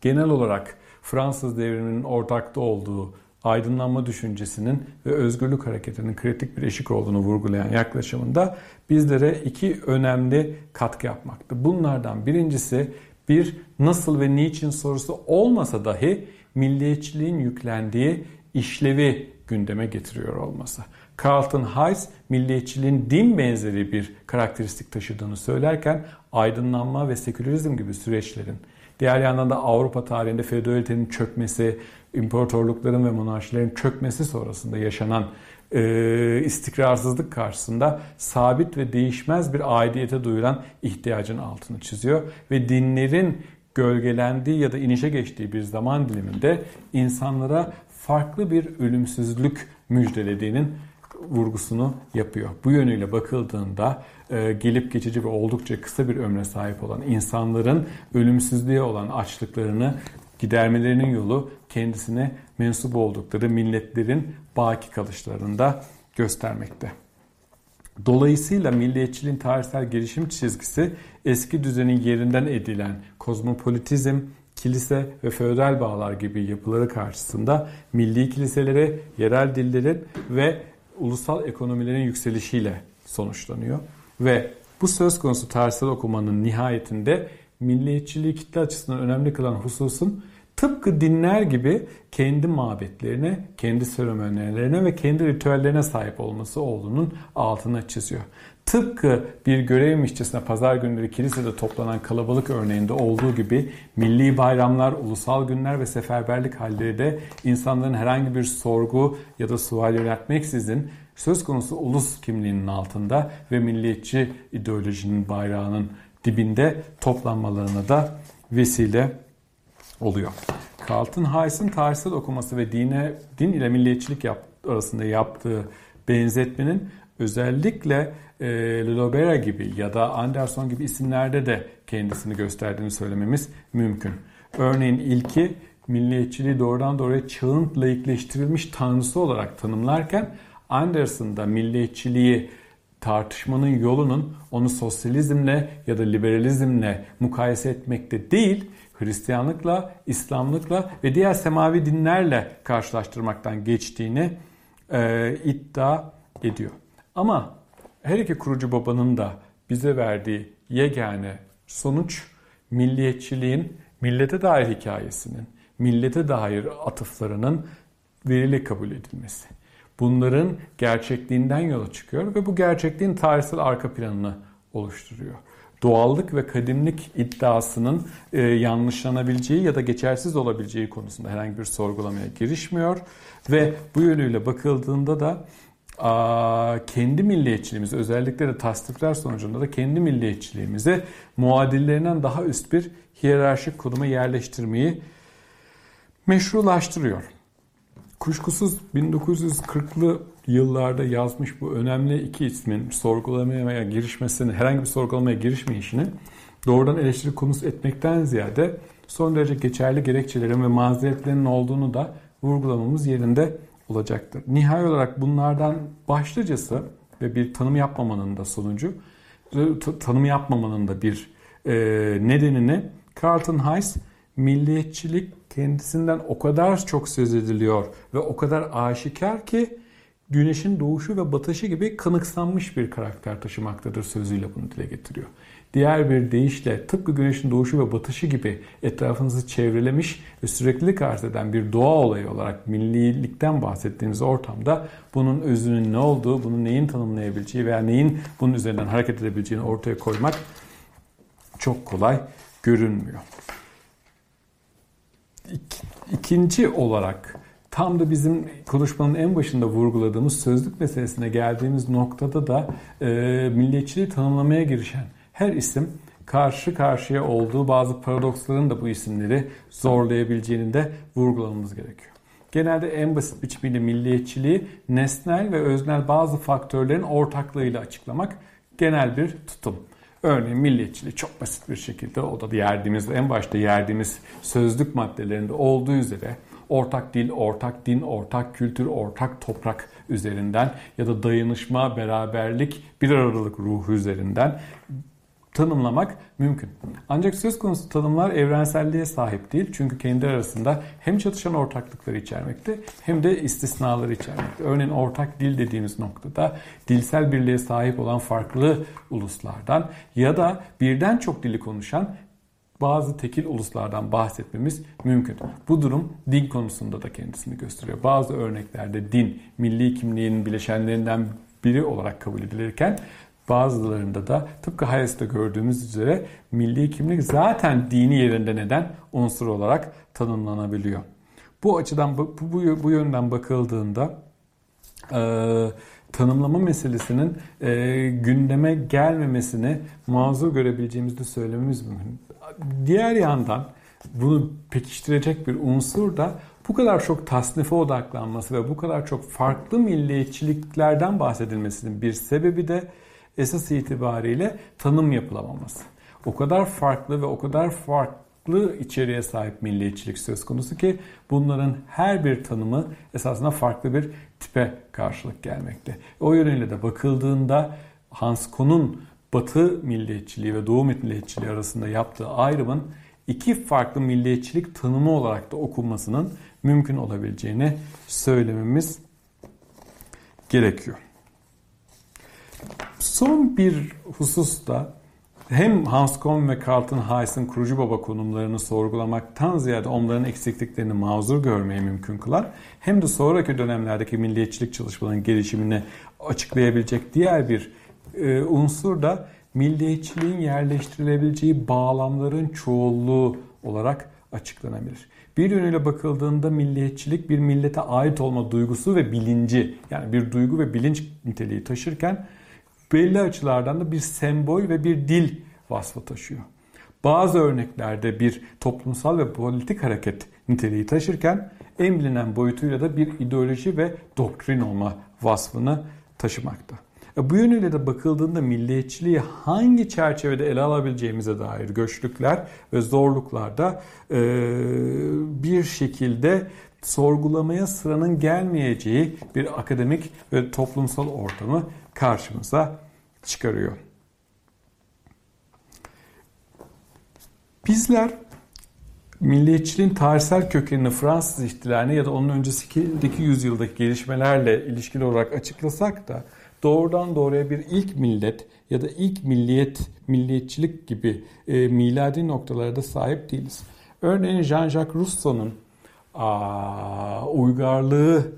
genel olarak Fransız devriminin ortakta olduğu aydınlanma düşüncesinin ve özgürlük hareketinin kritik bir eşik olduğunu vurgulayan yaklaşımında bizlere iki önemli katkı yapmakta. Bunlardan birincisi bir nasıl ve niçin sorusu olmasa dahi milliyetçiliğin yüklendiği işlevi gündeme getiriyor olması. Carlton Hayes milliyetçiliğin din benzeri bir karakteristik taşıdığını söylerken aydınlanma ve sekülerizm gibi süreçlerin diğer yandan da Avrupa tarihinde feodalitenin çökmesi, imparatorlukların ve monarşilerin çökmesi sonrasında yaşanan e, istikrarsızlık karşısında sabit ve değişmez bir aidiyete duyulan ihtiyacın altını çiziyor ve dinlerin gölgelendiği ya da inişe geçtiği bir zaman diliminde insanlara farklı bir ölümsüzlük müjdelediğinin vurgusunu yapıyor. Bu yönüyle bakıldığında e, gelip geçici ve oldukça kısa bir ömre sahip olan insanların ölümsüzlüğe olan açlıklarını gidermelerinin yolu kendisine mensup oldukları milletlerin baki kalışlarında göstermekte. Dolayısıyla milliyetçiliğin tarihsel gelişim çizgisi eski düzenin yerinden edilen kozmopolitizm, kilise ve feodal bağlar gibi yapıları karşısında milli kiliselere, yerel dillerin ve ulusal ekonomilerin yükselişiyle sonuçlanıyor. Ve bu söz konusu tarihsel okumanın nihayetinde milliyetçiliği kitle açısından önemli kılan hususun tıpkı dinler gibi kendi mabetlerine, kendi seremonyelerine ve kendi ritüellerine sahip olması olduğunun altına çiziyor. Tıpkı bir görevmişçesine pazar günleri kilisede toplanan kalabalık örneğinde olduğu gibi milli bayramlar, ulusal günler ve seferberlik halleri de insanların herhangi bir sorgu ya da sual yöneltmeksizin söz konusu ulus kimliğinin altında ve milliyetçi ideolojinin bayrağının dibinde toplanmalarına da vesile oluyor. Carlton Hayes'in tarihsel okuması ve dine, din ile milliyetçilik yap, arasında yaptığı benzetmenin özellikle e, Lelobera gibi ya da Anderson gibi isimlerde de kendisini gösterdiğini söylememiz mümkün. Örneğin ilki milliyetçiliği doğrudan doğruya çağın laikleştirilmiş tanrısı olarak tanımlarken Anderson da milliyetçiliği tartışmanın yolunun onu sosyalizmle ya da liberalizmle mukayese etmekte değil, Hristiyanlıkla, İslamlıkla ve diğer semavi dinlerle karşılaştırmaktan geçtiğini e, iddia ediyor. Ama her iki kurucu babanın da bize verdiği yegane sonuç milliyetçiliğin millete dair hikayesinin, millete dair atıflarının verili kabul edilmesi. Bunların gerçekliğinden yola çıkıyor ve bu gerçekliğin tarihsel arka planını oluşturuyor. Doğallık ve kadimlik iddiasının e, yanlışlanabileceği ya da geçersiz olabileceği konusunda herhangi bir sorgulamaya girişmiyor ve bu yönüyle bakıldığında da kendi milliyetçiliğimizi özellikle de tasdikler sonucunda da kendi milliyetçiliğimizi muadillerinden daha üst bir hiyerarşik konuma yerleştirmeyi meşrulaştırıyor. Kuşkusuz 1940'lı yıllarda yazmış bu önemli iki ismin sorgulamaya girişmesini, herhangi bir sorgulamaya girişmeyişini doğrudan eleştiri konusu etmekten ziyade son derece geçerli gerekçelerin ve mazeretlerinin olduğunu da vurgulamamız yerinde olacaktır. Nihai olarak bunlardan başlıcası ve bir tanım yapmamanın da sonucu, tanım yapmamanın da bir e, nedenini Carlton Hayes milliyetçilik kendisinden o kadar çok söz ediliyor ve o kadar aşikar ki güneşin doğuşu ve batışı gibi kanıksanmış bir karakter taşımaktadır sözüyle bunu dile getiriyor. Diğer bir deyişle tıpkı güneşin doğuşu ve batışı gibi etrafınızı çevrelemiş ve süreklilik arz eden bir doğa olayı olarak millilikten bahsettiğiniz ortamda bunun özünün ne olduğu, bunun neyin tanımlayabileceği veya neyin bunun üzerinden hareket edebileceğini ortaya koymak çok kolay görünmüyor. İkinci olarak tam da bizim konuşmanın en başında vurguladığımız sözlük meselesine geldiğimiz noktada da e, milliyetçiliği tanımlamaya girişen her isim karşı karşıya olduğu bazı paradoksların da bu isimleri zorlayabileceğini de vurgulamamız gerekiyor. Genelde en basit biçimiyle milliyetçiliği nesnel ve öznel bazı faktörlerin ortaklığıyla açıklamak genel bir tutum. Örneğin milliyetçiliği çok basit bir şekilde o da yerdiğimiz en başta yerdiğimiz sözlük maddelerinde olduğu üzere ortak dil, ortak din, ortak kültür, ortak toprak üzerinden ya da dayanışma, beraberlik, bir aradalık ruhu üzerinden tanımlamak mümkün. Ancak söz konusu tanımlar evrenselliğe sahip değil. Çünkü kendi arasında hem çatışan ortaklıkları içermekte hem de istisnaları içermekte. Örneğin ortak dil dediğimiz noktada dilsel birliğe sahip olan farklı uluslardan ya da birden çok dili konuşan bazı tekil uluslardan bahsetmemiz mümkün. Bu durum din konusunda da kendisini gösteriyor. Bazı örneklerde din milli kimliğin bileşenlerinden biri olarak kabul edilirken bazılarında da tıpkı Hayes'te gördüğümüz üzere milli kimlik zaten dini yerinde neden unsur olarak tanımlanabiliyor. Bu açıdan bu, bu, bu yönden bakıldığında e, tanımlama meselesinin e, gündeme gelmemesini mazur görebileceğimizi de söylememiz mümkün. Diğer yandan bunu pekiştirecek bir unsur da bu kadar çok tasnife odaklanması ve bu kadar çok farklı milliyetçiliklerden bahsedilmesinin bir sebebi de esas itibariyle tanım yapılamaması. O kadar farklı ve o kadar farklı içeriğe sahip milliyetçilik söz konusu ki bunların her bir tanımı esasında farklı bir tipe karşılık gelmekte. O yönüyle de bakıldığında Hans Kuhn'un Batı milliyetçiliği ve Doğu milliyetçiliği arasında yaptığı ayrımın iki farklı milliyetçilik tanımı olarak da okunmasının mümkün olabileceğini söylememiz gerekiyor. Son bir hususta hem Hans Kohn ve Carlton Hayes'in kurucu baba konumlarını sorgulamaktan ziyade onların eksikliklerini mazur görmeye mümkün kılar. Hem de sonraki dönemlerdeki milliyetçilik çalışmalarının gelişimini açıklayabilecek diğer bir e, unsur da milliyetçiliğin yerleştirilebileceği bağlamların çoğulluğu olarak açıklanabilir. Bir yönüyle bakıldığında milliyetçilik bir millete ait olma duygusu ve bilinci yani bir duygu ve bilinç niteliği taşırken belli açılardan da bir sembol ve bir dil vasfı taşıyor. Bazı örneklerde bir toplumsal ve politik hareket niteliği taşırken en bilinen boyutuyla da bir ideoloji ve doktrin olma vasfını taşımakta. E, bu yönüyle de bakıldığında milliyetçiliği hangi çerçevede ele alabileceğimize dair göçlükler ve zorluklar da e, bir şekilde sorgulamaya sıranın gelmeyeceği bir akademik ve toplumsal ortamı karşımıza çıkarıyor. Bizler milliyetçiliğin tarihsel kökenini Fransız ihtilaline ya da onun öncesindeki yüzyıldaki gelişmelerle ilişkili olarak açıklasak da doğrudan doğruya bir ilk millet ya da ilk milliyet, milliyetçilik gibi e, miladi noktalara da sahip değiliz. Örneğin Jean-Jacques Rousseau'nun uygarlığı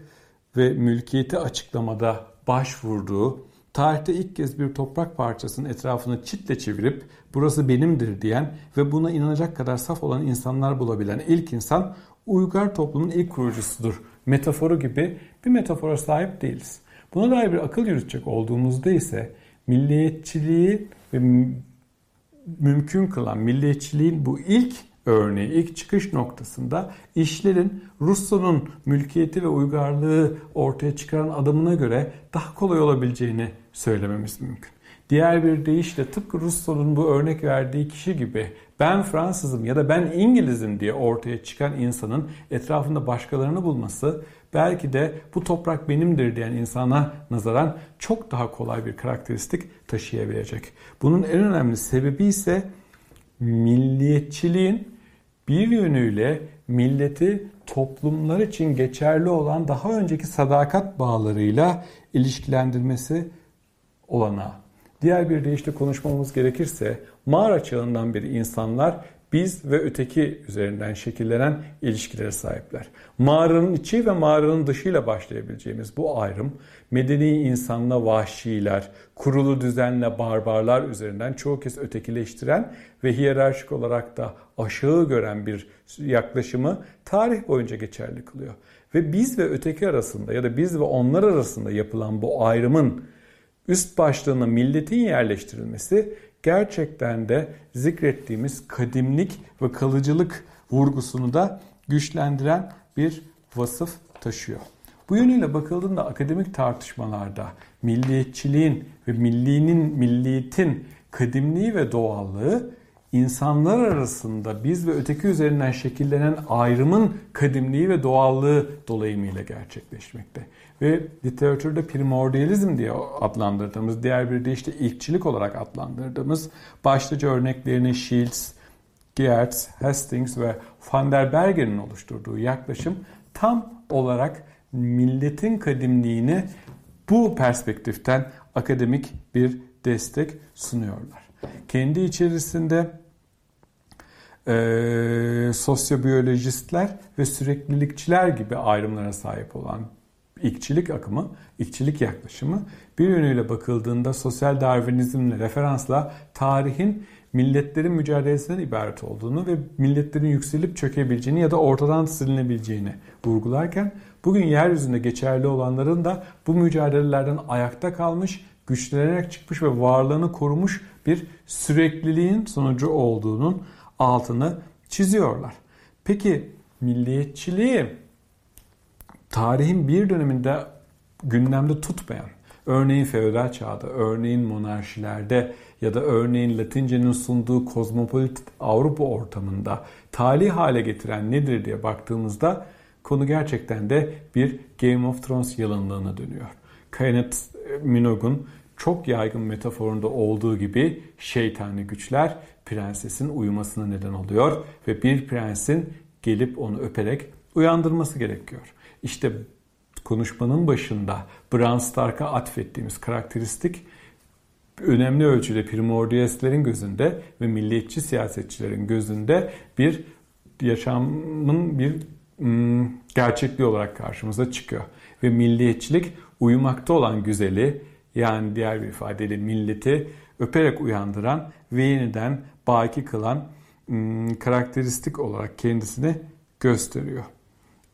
ve mülkiyeti açıklamada başvurduğu, tarihte ilk kez bir toprak parçasının etrafını çitle çevirip burası benimdir diyen ve buna inanacak kadar saf olan insanlar bulabilen ilk insan uygar toplumun ilk kurucusudur. Metaforu gibi bir metafora sahip değiliz. Buna dair bir akıl yürütecek olduğumuzda ise milliyetçiliği mümkün kılan milliyetçiliğin bu ilk örneği, ilk çıkış noktasında işlerin Rusya'nın mülkiyeti ve uygarlığı ortaya çıkaran adımına göre daha kolay olabileceğini söylememiz mümkün. Diğer bir deyişle tıpkı Rusya'nın bu örnek verdiği kişi gibi ben Fransızım ya da ben İngilizim diye ortaya çıkan insanın etrafında başkalarını bulması belki de bu toprak benimdir diyen insana nazaran çok daha kolay bir karakteristik taşıyabilecek. Bunun en önemli sebebi ise milliyetçiliğin bir yönüyle milleti toplumlar için geçerli olan daha önceki sadakat bağlarıyla ilişkilendirmesi olanağı. Diğer bir deyişle konuşmamız gerekirse mağara çağından beri insanlar biz ve öteki üzerinden şekillenen ilişkilere sahipler. Mağaranın içi ve mağaranın dışıyla başlayabileceğimiz bu ayrım medeni insanla vahşiler, kurulu düzenle barbarlar üzerinden çoğu kez ötekileştiren ve hiyerarşik olarak da aşağı gören bir yaklaşımı tarih boyunca geçerli kılıyor. Ve biz ve öteki arasında ya da biz ve onlar arasında yapılan bu ayrımın üst başlığına milletin yerleştirilmesi gerçekten de zikrettiğimiz kadimlik ve kalıcılık vurgusunu da güçlendiren bir vasıf taşıyor. Bu yönüyle bakıldığında akademik tartışmalarda milliyetçiliğin ve millinin, milliyetin kadimliği ve doğallığı insanlar arasında biz ve öteki üzerinden şekillenen ayrımın kadimliği ve doğallığı dolayımıyla gerçekleşmekte. Ve literatürde primordializm diye adlandırdığımız, diğer bir de işte ilkçilik olarak adlandırdığımız başlıca örneklerini Shields, Geertz, Hastings ve van der Bergen'in oluşturduğu yaklaşım tam olarak milletin kadimliğini bu perspektiften akademik bir destek sunuyorlar. Kendi içerisinde e, sosyobiyolojistler ve süreklilikçiler gibi ayrımlara sahip olan ikçilik akımı, ikçilik yaklaşımı bir yönüyle bakıldığında sosyal darwinizmle referansla tarihin milletlerin mücadelesinden ibaret olduğunu ve milletlerin yükselip çökebileceğini ya da ortadan silinebileceğini vurgularken bugün yeryüzünde geçerli olanların da bu mücadelelerden ayakta kalmış, güçlenerek çıkmış ve varlığını korumuş bir sürekliliğin sonucu olduğunun altını çiziyorlar. Peki milliyetçiliği tarihin bir döneminde gündemde tutmayan, örneğin feodal çağda, örneğin monarşilerde ya da örneğin Latince'nin sunduğu kozmopolit Avrupa ortamında tali hale getiren nedir diye baktığımızda konu gerçekten de bir Game of Thrones yalınlığına dönüyor. Kenneth Minogue'un çok yaygın metaforunda olduğu gibi şeytani güçler prensesin uyumasına neden oluyor ve bir prensin gelip onu öperek uyandırması gerekiyor. İşte konuşmanın başında Bran Stark'a atfettiğimiz karakteristik önemli ölçüde primordialistlerin gözünde ve milliyetçi siyasetçilerin gözünde bir yaşamın bir ım, gerçekliği olarak karşımıza çıkıyor. Ve milliyetçilik uyumakta olan güzeli yani diğer bir ifadeyle milleti öperek uyandıran ve yeniden baki kılan ım, karakteristik olarak kendisini gösteriyor.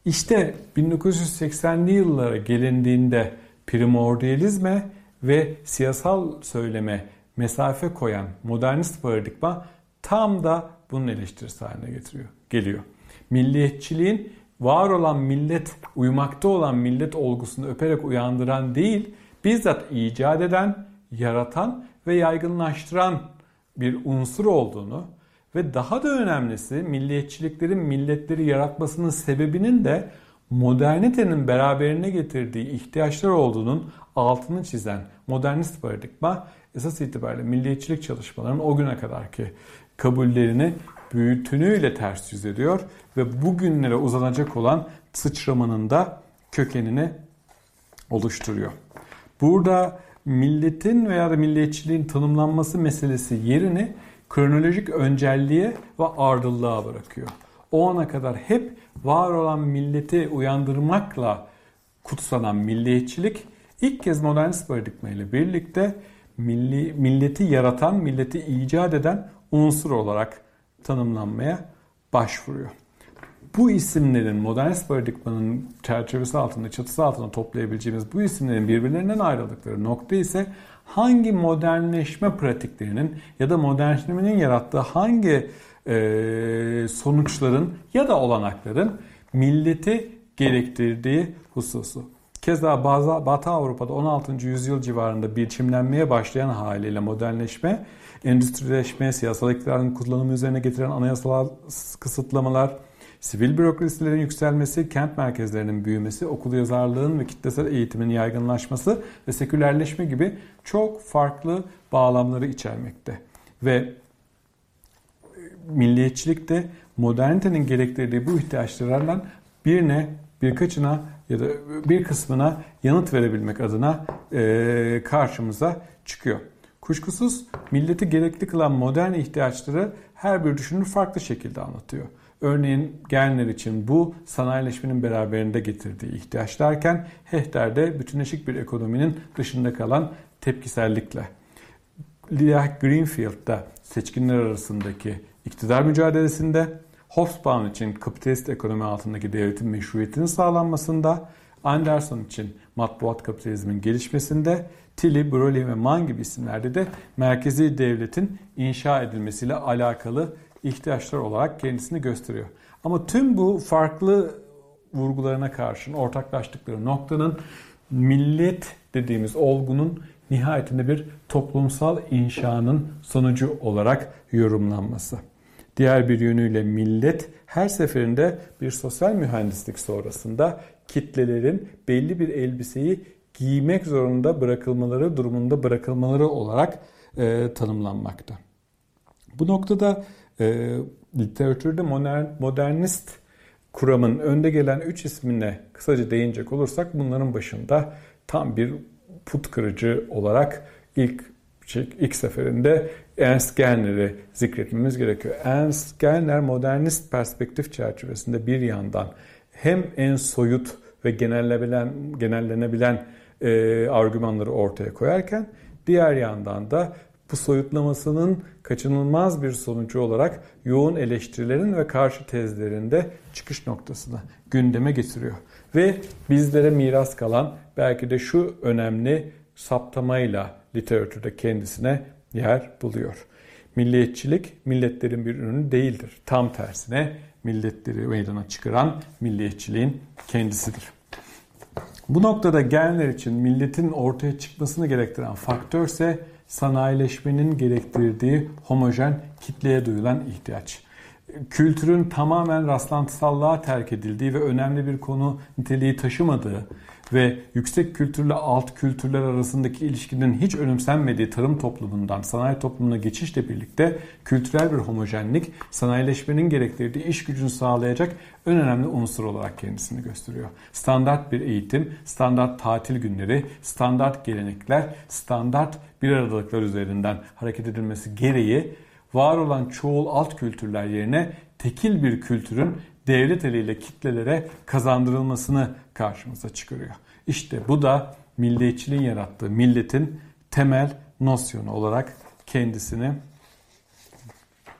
İşte 1980'li yıllara gelindiğinde primordializme ve siyasal söyleme mesafe koyan modernist paradigma tam da bunun eleştirisi haline getiriyor, geliyor. Milliyetçiliğin var olan millet, uyumakta olan millet olgusunu öperek uyandıran değil, bizzat icat eden, yaratan ve yaygınlaştıran bir unsur olduğunu ve daha da önemlisi milliyetçiliklerin milletleri yaratmasının sebebinin de modernitenin beraberine getirdiği ihtiyaçlar olduğunun altını çizen modernist paradigma esas itibariyle milliyetçilik çalışmalarının o güne kadarki kabullerini bütünüyle ters yüz ediyor ve bugünlere uzanacak olan sıçramanın da kökenini oluşturuyor. Burada milletin veya da milliyetçiliğin tanımlanması meselesi yerini kronolojik öncelliğe ve ardıllığa bırakıyor. O ana kadar hep var olan milleti uyandırmakla kutsanan milliyetçilik ilk kez modernist paradigma ile birlikte milli, milleti yaratan, milleti icat eden unsur olarak tanımlanmaya başvuruyor. Bu isimlerin modernist paradigmanın çerçevesi altında, çatısı altında toplayabileceğimiz bu isimlerin birbirlerinden ayrıldıkları nokta ise hangi modernleşme pratiklerinin ya da modernleşmenin yarattığı hangi e, sonuçların ya da olanakların milleti gerektirdiği hususu. Keza bazı Batı Avrupa'da 16. yüzyıl civarında biçimlenmeye başlayan haliyle modernleşme, endüstrileşme, siyasal iktidarın kullanımı üzerine getiren anayasal kısıtlamalar, sivil bürokrasilerin yükselmesi, kent merkezlerinin büyümesi, okul yazarlığın ve kitlesel eğitimin yaygınlaşması ve sekülerleşme gibi çok farklı bağlamları içermekte. Ve milliyetçilik de modernitenin gerektirdiği bu ihtiyaçlardan birine, birkaçına ya da bir kısmına yanıt verebilmek adına e, karşımıza çıkıyor. Kuşkusuz milleti gerekli kılan modern ihtiyaçları her bir düşünür farklı şekilde anlatıyor. Örneğin genler için bu sanayileşmenin beraberinde getirdiği ihtiyaç derken Hechter'de bütünleşik bir ekonominin dışında kalan tepkisellikle. Leah Greenfield'da seçkinler arasındaki iktidar mücadelesinde, Hobsbawm için kapitalist ekonomi altındaki devletin meşruiyetinin sağlanmasında, Anderson için matbuat kapitalizmin gelişmesinde, Tilly, Broly ve Mann gibi isimlerde de merkezi devletin inşa edilmesiyle alakalı ihtiyaçlar olarak kendisini gösteriyor. Ama tüm bu farklı vurgularına karşın ortaklaştıkları noktanın millet dediğimiz olgunun nihayetinde bir toplumsal inşanın sonucu olarak yorumlanması. Diğer bir yönüyle millet her seferinde bir sosyal mühendislik sonrasında kitlelerin belli bir elbiseyi giymek zorunda bırakılmaları durumunda bırakılmaları olarak e, tanımlanmakta. Bu noktada e, literatürde modern, modernist kuramın önde gelen üç ismine kısaca değinecek olursak bunların başında tam bir put kırıcı olarak ilk ilk seferinde Ernst Gellner'i zikretmemiz gerekiyor. Ernst Gellner modernist perspektif çerçevesinde bir yandan hem en soyut ve genellenebilen, genellenebilen e, argümanları ortaya koyarken diğer yandan da bu soyutlamasının kaçınılmaz bir sonucu olarak yoğun eleştirilerin ve karşı tezlerinde çıkış noktasına gündeme getiriyor. Ve bizlere miras kalan belki de şu önemli saptamayla literatürde kendisine yer buluyor. Milliyetçilik milletlerin bir ürünü değildir. Tam tersine milletleri meydana çıkaran milliyetçiliğin kendisidir. Bu noktada genler için milletin ortaya çıkmasını gerektiren faktör ise sanayileşmenin gerektirdiği homojen kitleye duyulan ihtiyaç. Kültürün tamamen rastlantısallığa terk edildiği ve önemli bir konu niteliği taşımadığı ve yüksek kültürle alt kültürler arasındaki ilişkinin hiç önemsenmediği tarım toplumundan sanayi toplumuna geçişle birlikte kültürel bir homojenlik sanayileşmenin gerektirdiği iş gücünü sağlayacak en önemli unsur olarak kendisini gösteriyor. Standart bir eğitim, standart tatil günleri, standart gelenekler, standart bir aradalıklar üzerinden hareket edilmesi gereği var olan çoğul alt kültürler yerine tekil bir kültürün devlet eliyle kitlelere kazandırılmasını karşımıza çıkarıyor. İşte bu da milliyetçiliğin yarattığı milletin temel nosyonu olarak kendisini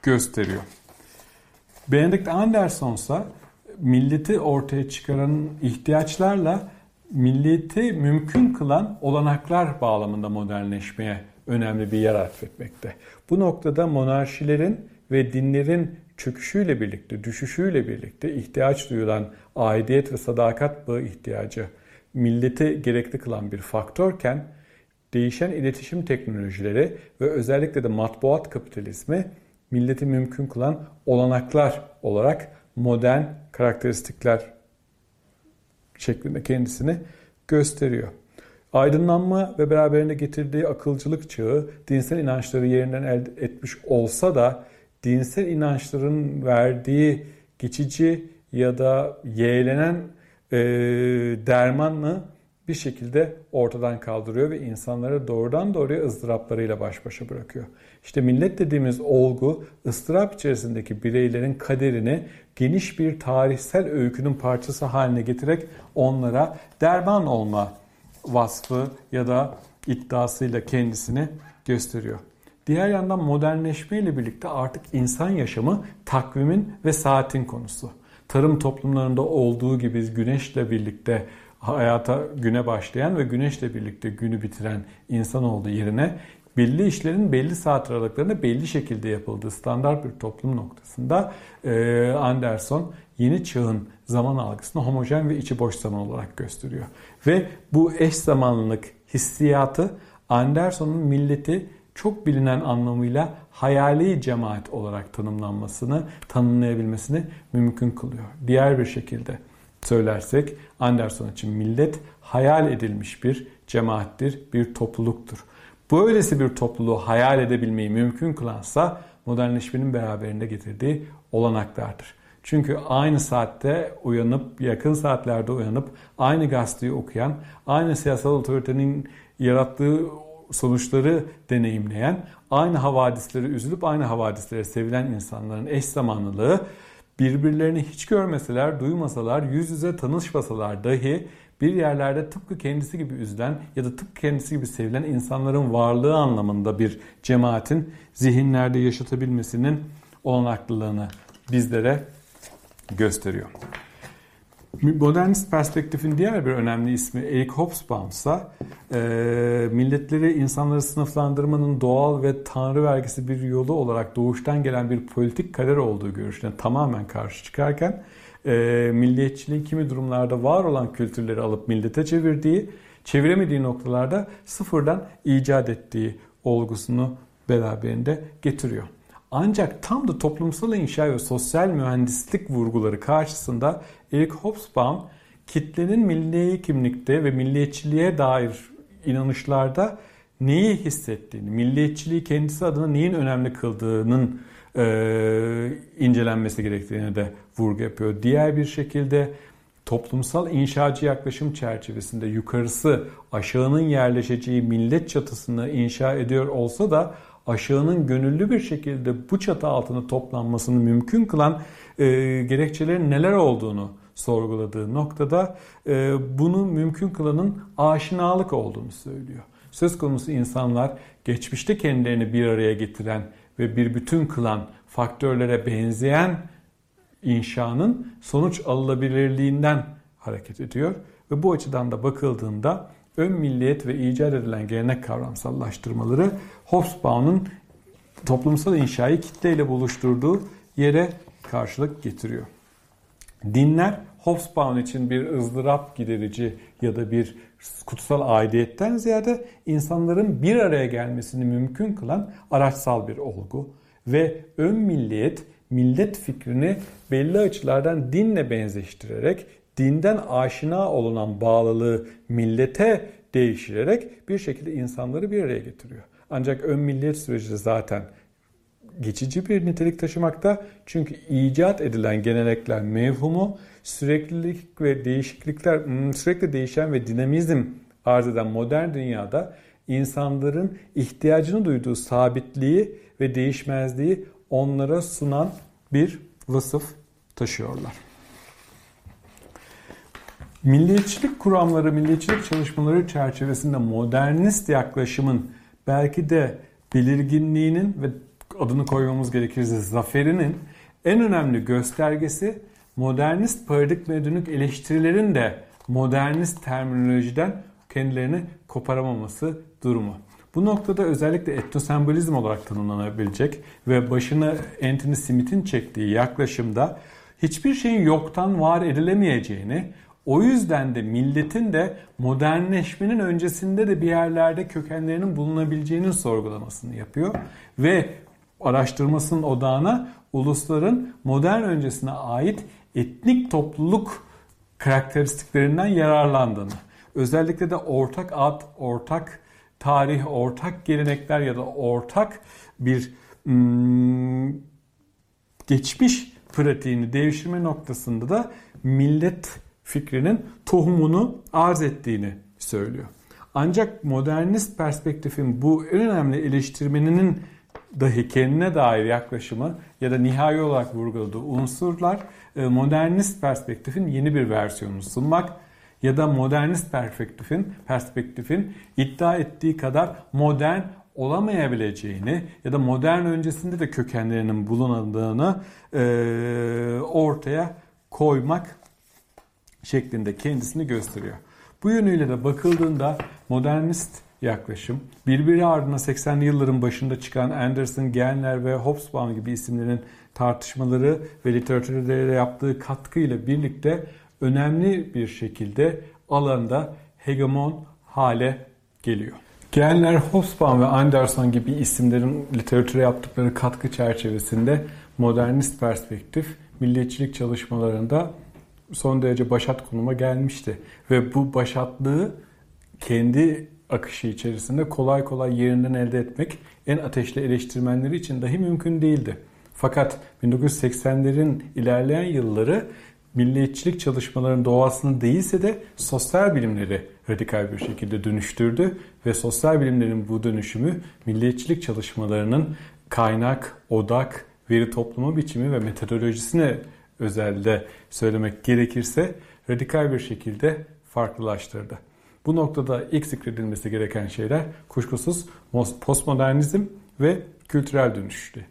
gösteriyor. Benedict Anderson ise milleti ortaya çıkaran ihtiyaçlarla milleti mümkün kılan olanaklar bağlamında modernleşmeye önemli bir yer atfetmekte. Bu noktada monarşilerin ve dinlerin çöküşüyle birlikte, düşüşüyle birlikte ihtiyaç duyulan aidiyet ve sadakat bağı ihtiyacı milleti gerekli kılan bir faktörken değişen iletişim teknolojileri ve özellikle de matbuat kapitalizmi milleti mümkün kılan olanaklar olarak modern karakteristikler şeklinde kendisini gösteriyor. Aydınlanma ve beraberinde getirdiği akılcılık çağı dinsel inançları yerinden elde etmiş olsa da dinsel inançların verdiği geçici ya da yeğlenen e, dermanını bir şekilde ortadan kaldırıyor ve insanları doğrudan doğruya ızdıraplarıyla baş başa bırakıyor. İşte millet dediğimiz olgu ıstırap içerisindeki bireylerin kaderini geniş bir tarihsel öykünün parçası haline getirerek onlara derman olma vasfı ya da iddiasıyla kendisini gösteriyor. Diğer yandan modernleşme ile birlikte artık insan yaşamı takvimin ve saatin konusu. Tarım toplumlarında olduğu gibi güneşle birlikte hayata güne başlayan ve güneşle birlikte günü bitiren insan olduğu yerine belli işlerin belli saat aralıklarında belli şekilde yapıldığı standart bir toplum noktasında Anderson yeni çağın zaman algısını homojen ve içi boş zaman olarak gösteriyor. Ve bu eş zamanlılık hissiyatı Anderson'un milleti çok bilinen anlamıyla hayali cemaat olarak tanımlanmasını, tanımlayabilmesini mümkün kılıyor. Diğer bir şekilde söylersek Anderson için millet hayal edilmiş bir cemaattir, bir topluluktur. Böylesi bir topluluğu hayal edebilmeyi mümkün kılansa modernleşmenin beraberinde getirdiği olanaklardır. Çünkü aynı saatte uyanıp, yakın saatlerde uyanıp, aynı gazeteyi okuyan, aynı siyasal otoritenin yarattığı sonuçları deneyimleyen, aynı havadisleri üzülüp aynı havadislere sevilen insanların eş zamanlılığı birbirlerini hiç görmeseler, duymasalar, yüz yüze tanışmasalar dahi bir yerlerde tıpkı kendisi gibi üzülen ya da tıpkı kendisi gibi sevilen insanların varlığı anlamında bir cemaatin zihinlerde yaşatabilmesinin olanaklılığını bizlere gösteriyor. Modernist perspektifin diğer bir önemli ismi Eric Hobsbawm ise milletleri insanları sınıflandırmanın doğal ve tanrı vergisi bir yolu olarak doğuştan gelen bir politik kader olduğu görüşüne tamamen karşı çıkarken e, milliyetçiliğin kimi durumlarda var olan kültürleri alıp millete çevirdiği, çeviremediği noktalarda sıfırdan icat ettiği olgusunu beraberinde getiriyor. Ancak tam da toplumsal inşa ve sosyal mühendislik vurguları karşısında Eric Hobsbawm kitlenin milli kimlikte ve milliyetçiliğe dair inanışlarda neyi hissettiğini, milliyetçiliği kendisi adına neyin önemli kıldığının e, incelenmesi gerektiğini de vurgu yapıyor. Diğer bir şekilde toplumsal inşacı yaklaşım çerçevesinde yukarısı aşağının yerleşeceği millet çatısını inşa ediyor olsa da aşağının gönüllü bir şekilde bu çatı altında toplanmasını mümkün kılan e, gerekçelerin neler olduğunu sorguladığı noktada e, bunu mümkün kılanın aşinalık olduğunu söylüyor. Söz konusu insanlar geçmişte kendilerini bir araya getiren ve bir bütün kılan faktörlere benzeyen inşanın sonuç alınabilirliğinden hareket ediyor. Ve bu açıdan da bakıldığında ön milliyet ve icat edilen gelenek kavramsallaştırmaları Hobsbawm'ın toplumsal inşayı kitleyle buluşturduğu yere karşılık getiriyor. Dinler Hobsbawm için bir ızdırap giderici ya da bir kutsal aidiyetten ziyade insanların bir araya gelmesini mümkün kılan araçsal bir olgu ve ön milliyet millet fikrini belli açılardan dinle benzeştirerek dinden aşina olunan bağlılığı millete değiştirerek bir şekilde insanları bir araya getiriyor. Ancak ön milliyet süreci zaten geçici bir nitelik taşımakta. Çünkü icat edilen gelenekler mevhumu süreklilik ve değişiklikler hmm, sürekli değişen ve dinamizm arz eden modern dünyada insanların ihtiyacını duyduğu sabitliği ve değişmezliği onlara sunan bir vasıf taşıyorlar. Milliyetçilik kuramları, milliyetçilik çalışmaları çerçevesinde modernist yaklaşımın belki de belirginliğinin ve adını koymamız gerekirse zaferinin en önemli göstergesi modernist paradigmaya dönük eleştirilerin de modernist terminolojiden kendilerini koparamaması durumu. Bu noktada özellikle etnosembolizm olarak tanımlanabilecek ve başını Anthony Smith'in çektiği yaklaşımda hiçbir şeyin yoktan var edilemeyeceğini, o yüzden de milletin de modernleşmenin öncesinde de bir yerlerde kökenlerinin bulunabileceğinin sorgulamasını yapıyor. Ve araştırmasının odağına ulusların modern öncesine ait etnik topluluk karakteristiklerinden yararlandığını, özellikle de ortak ad, ortak tarih, ortak gelenekler ya da ortak bir hmm, geçmiş pratiğini devşirme noktasında da millet fikrinin tohumunu arz ettiğini söylüyor. Ancak modernist perspektifin bu en önemli eleştirmeninin dahi kendine dair yaklaşımı ya da nihai olarak vurguladığı unsurlar e, modernist perspektifin yeni bir versiyonunu sunmak ya da modernist perspektifin perspektifin iddia ettiği kadar modern olamayabileceğini ya da modern öncesinde de kökenlerinin bulunadığını e, ortaya koymak şeklinde kendisini gösteriyor. Bu yönüyle de bakıldığında modernist yaklaşım birbiri ardına 80'li yılların başında çıkan Anderson, Genler ve Hobsbawm gibi isimlerin tartışmaları ve literatürde yaptığı katkıyla birlikte önemli bir şekilde alanda hegemon hale geliyor. Genler, Hobsbawm ve Anderson gibi isimlerin literatüre yaptıkları katkı çerçevesinde modernist perspektif milliyetçilik çalışmalarında son derece başat konuma gelmişti. Ve bu başatlığı kendi akışı içerisinde kolay kolay yerinden elde etmek en ateşli eleştirmenleri için dahi mümkün değildi. Fakat 1980'lerin ilerleyen yılları milliyetçilik çalışmalarının doğasını değilse de sosyal bilimleri radikal bir şekilde dönüştürdü ve sosyal bilimlerin bu dönüşümü milliyetçilik çalışmalarının kaynak, odak, veri toplama biçimi ve metodolojisine özelde söylemek gerekirse radikal bir şekilde farklılaştırdı. Bu noktada ilk zikredilmesi gereken şeyler kuşkusuz postmodernizm ve kültürel dönüştü.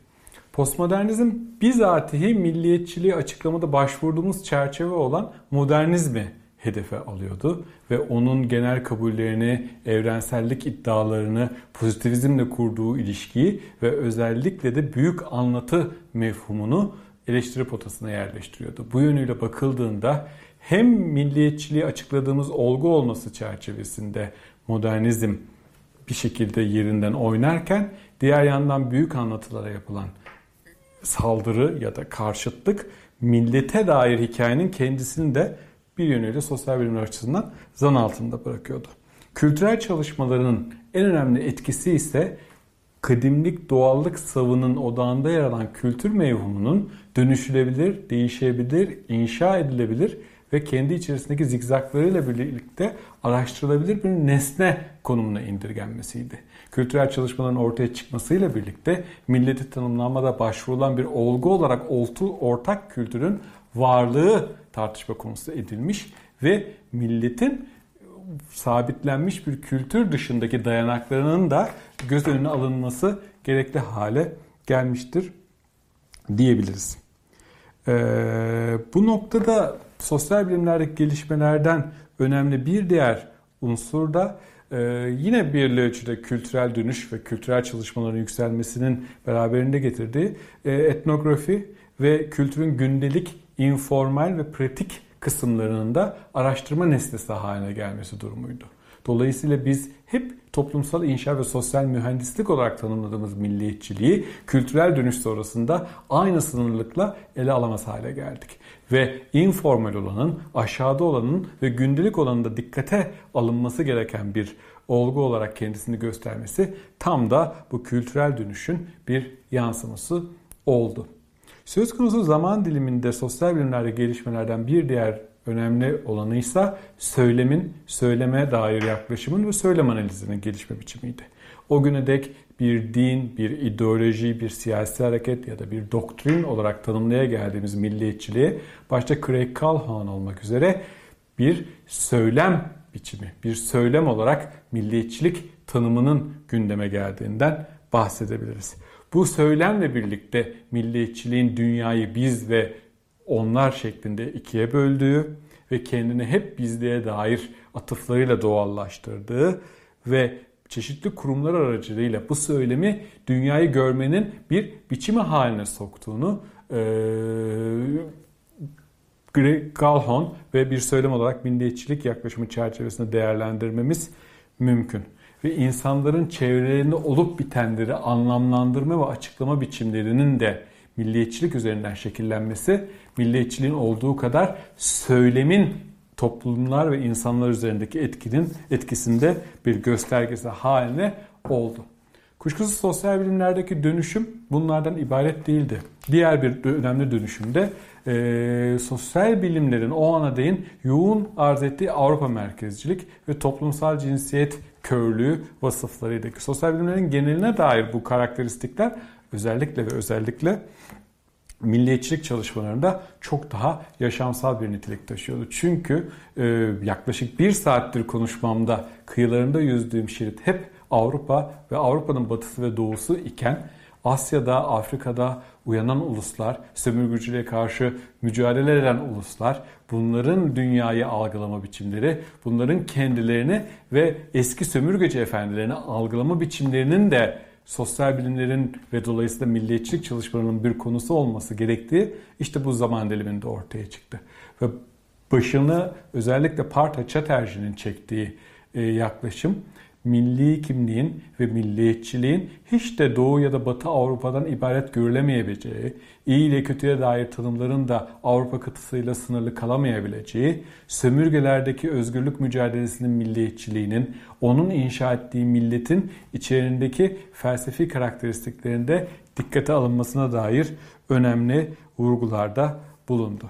Postmodernizm bizatihi milliyetçiliği açıklamada başvurduğumuz çerçeve olan modernizmi hedefe alıyordu ve onun genel kabullerini, evrensellik iddialarını, pozitivizmle kurduğu ilişkiyi ve özellikle de büyük anlatı mefhumunu eleştiri potasına yerleştiriyordu. Bu yönüyle bakıldığında hem milliyetçiliği açıkladığımız olgu olması çerçevesinde modernizm bir şekilde yerinden oynarken diğer yandan büyük anlatılara yapılan saldırı ya da karşıtlık millete dair hikayenin kendisini de bir yönüyle sosyal bilimler açısından zan altında bırakıyordu. Kültürel çalışmalarının en önemli etkisi ise kadimlik doğallık savının odağında yer alan kültür mevhumunun dönüşülebilir, değişebilir, inşa edilebilir ve kendi içerisindeki zigzaklarıyla birlikte araştırılabilir bir nesne konumuna indirgenmesiydi. Kültürel çalışmaların ortaya çıkmasıyla birlikte milleti tanımlamada başvurulan bir olgu olarak ortak kültürün varlığı tartışma konusu edilmiş ve milletin sabitlenmiş bir kültür dışındaki dayanaklarının da göz önüne alınması gerekli hale gelmiştir diyebiliriz. Ee, bu noktada sosyal bilimlerdeki gelişmelerden önemli bir diğer unsur da e, yine bir ölçüde kültürel dönüş ve kültürel çalışmaların yükselmesinin beraberinde getirdiği e, etnografi ve kültürün gündelik, informal ve pratik kısımlarının da araştırma nesnesi haline gelmesi durumuydu. Dolayısıyla biz hep toplumsal inşa ve sosyal mühendislik olarak tanımladığımız milliyetçiliği kültürel dönüş sonrasında aynı sınırlıkla ele alamaz hale geldik. Ve informal olanın, aşağıda olanın ve gündelik olanın da dikkate alınması gereken bir olgu olarak kendisini göstermesi tam da bu kültürel dönüşün bir yansıması oldu. Söz konusu zaman diliminde sosyal bilimlerde gelişmelerden bir diğer önemli olanı ise söylemin, söyleme dair yaklaşımın ve söylem analizinin gelişme biçimiydi. O güne dek bir din, bir ideoloji, bir siyasi hareket ya da bir doktrin olarak tanımlaya geldiğimiz milliyetçiliğe başta Craig Calhoun olmak üzere bir söylem biçimi, bir söylem olarak milliyetçilik tanımının gündeme geldiğinden bahsedebiliriz. Bu söylemle birlikte milliyetçiliğin dünyayı biz ve onlar şeklinde ikiye böldüğü ve kendini hep bizliğe dair atıflarıyla doğallaştırdığı ve çeşitli kurumlar aracılığıyla bu söylemi dünyayı görmenin bir biçimi haline soktuğunu e, Greg Calhoun ve bir söylem olarak milliyetçilik yaklaşımı çerçevesinde değerlendirmemiz mümkün. Ve insanların çevrelerinde olup bitenleri anlamlandırma ve açıklama biçimlerinin de milliyetçilik üzerinden şekillenmesi milliyetçiliğin olduğu kadar söylemin toplumlar ve insanlar üzerindeki etkinin etkisinde bir göstergesi haline oldu. Kuşkusuz sosyal bilimlerdeki dönüşüm bunlardan ibaret değildi. Diğer bir önemli dönüşüm de e, sosyal bilimlerin o ana değin yoğun arz ettiği Avrupa merkezcilik ve toplumsal cinsiyet körlüğü vasıflarıydı. Sosyal bilimlerin geneline dair bu karakteristikler özellikle ve özellikle milliyetçilik çalışmalarında çok daha yaşamsal bir nitelik taşıyordu. Çünkü e, yaklaşık bir saattir konuşmamda kıyılarında yüzdüğüm şerit hep Avrupa ve Avrupa'nın batısı ve doğusu iken Asya'da, Afrika'da uyanan uluslar, sömürgücülüğe karşı mücadele eden uluslar, bunların dünyayı algılama biçimleri, bunların kendilerini ve eski sömürgeci efendilerini algılama biçimlerinin de sosyal bilimlerin ve dolayısıyla milliyetçilik çalışmalarının bir konusu olması gerektiği işte bu zaman diliminde ortaya çıktı. Ve başını özellikle Partha Chatterjee'nin çektiği e, yaklaşım milli kimliğin ve milliyetçiliğin hiç de Doğu ya da Batı Avrupa'dan ibaret görülemeyebileceği, iyi ile kötüye dair tanımların da Avrupa kıtasıyla sınırlı kalamayabileceği, sömürgelerdeki özgürlük mücadelesinin milliyetçiliğinin, onun inşa ettiği milletin içerisindeki felsefi karakteristiklerinde dikkate alınmasına dair önemli vurgularda bulundu.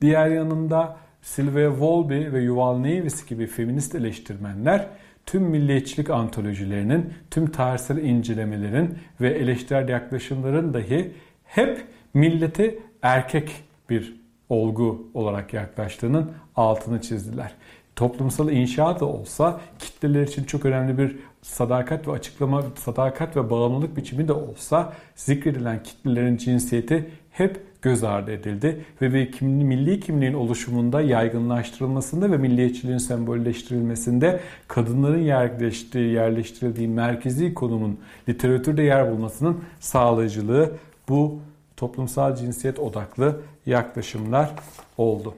Diğer yanında Sylvia Wolby ve Yuval Nevis gibi feminist eleştirmenler tüm milliyetçilik antolojilerinin, tüm tarihsel incelemelerin ve eleştirel yaklaşımların dahi hep milleti erkek bir olgu olarak yaklaştığının altını çizdiler. Toplumsal inşa da olsa kitleler için çok önemli bir sadakat ve açıklama, sadakat ve bağımlılık biçimi de olsa zikredilen kitlelerin cinsiyeti hep göz ardı edildi ve bir kimli, milli kimliğin oluşumunda, yaygınlaştırılmasında ve milliyetçiliğin sembolleştirilmesinde kadınların yerleştiği, yerleştirildiği merkezi konumun literatürde yer bulmasının sağlayıcılığı bu toplumsal cinsiyet odaklı yaklaşımlar oldu.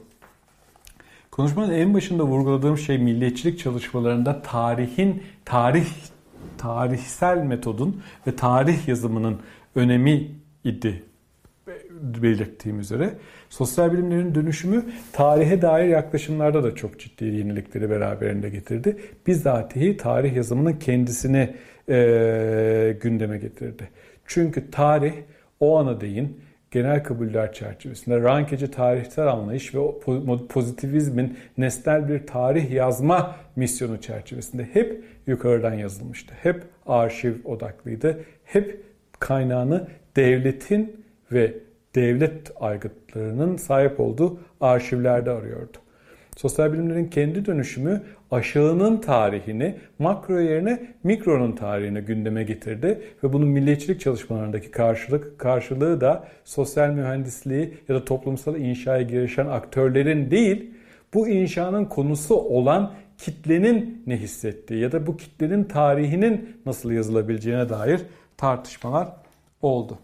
Konuşmanın en başında vurguladığım şey milliyetçilik çalışmalarında tarihin, tarih tarihsel metodun ve tarih yazımının önemi idi belirttiğim üzere sosyal bilimlerin dönüşümü tarihe dair yaklaşımlarda da çok ciddi yenilikleri beraberinde getirdi. Bizatihi tarih yazımının kendisini e, gündeme getirdi. Çünkü tarih o ana değin genel kabuller çerçevesinde rankeci tarihsel anlayış ve pozitivizmin nesnel bir tarih yazma misyonu çerçevesinde hep yukarıdan yazılmıştı. Hep arşiv odaklıydı. Hep kaynağını devletin ve devlet aygıtlarının sahip olduğu arşivlerde arıyordu. Sosyal bilimlerin kendi dönüşümü aşağının tarihini makro yerine mikronun tarihini gündeme getirdi ve bunun milliyetçilik çalışmalarındaki karşılık karşılığı da sosyal mühendisliği ya da toplumsal inşaya girişen aktörlerin değil bu inşanın konusu olan kitlenin ne hissettiği ya da bu kitlenin tarihinin nasıl yazılabileceğine dair tartışmalar oldu.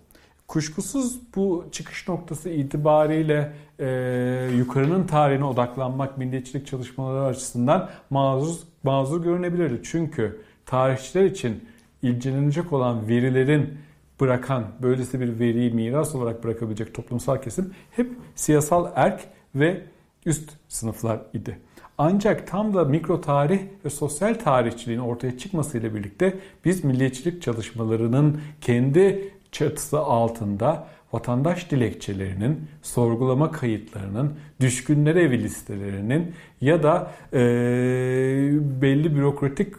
Kuşkusuz bu çıkış noktası itibariyle e, yukarının tarihine odaklanmak milliyetçilik çalışmaları açısından mazur, mazur görünebilirdi. Çünkü tarihçiler için ilgilenecek olan verilerin bırakan, böylesi bir veriyi miras olarak bırakabilecek toplumsal kesim hep siyasal erk ve üst sınıflar idi. Ancak tam da mikro tarih ve sosyal tarihçiliğin ortaya çıkmasıyla birlikte biz milliyetçilik çalışmalarının kendi çatısı altında vatandaş dilekçelerinin, sorgulama kayıtlarının, düşkünler evi listelerinin ya da e, belli bürokratik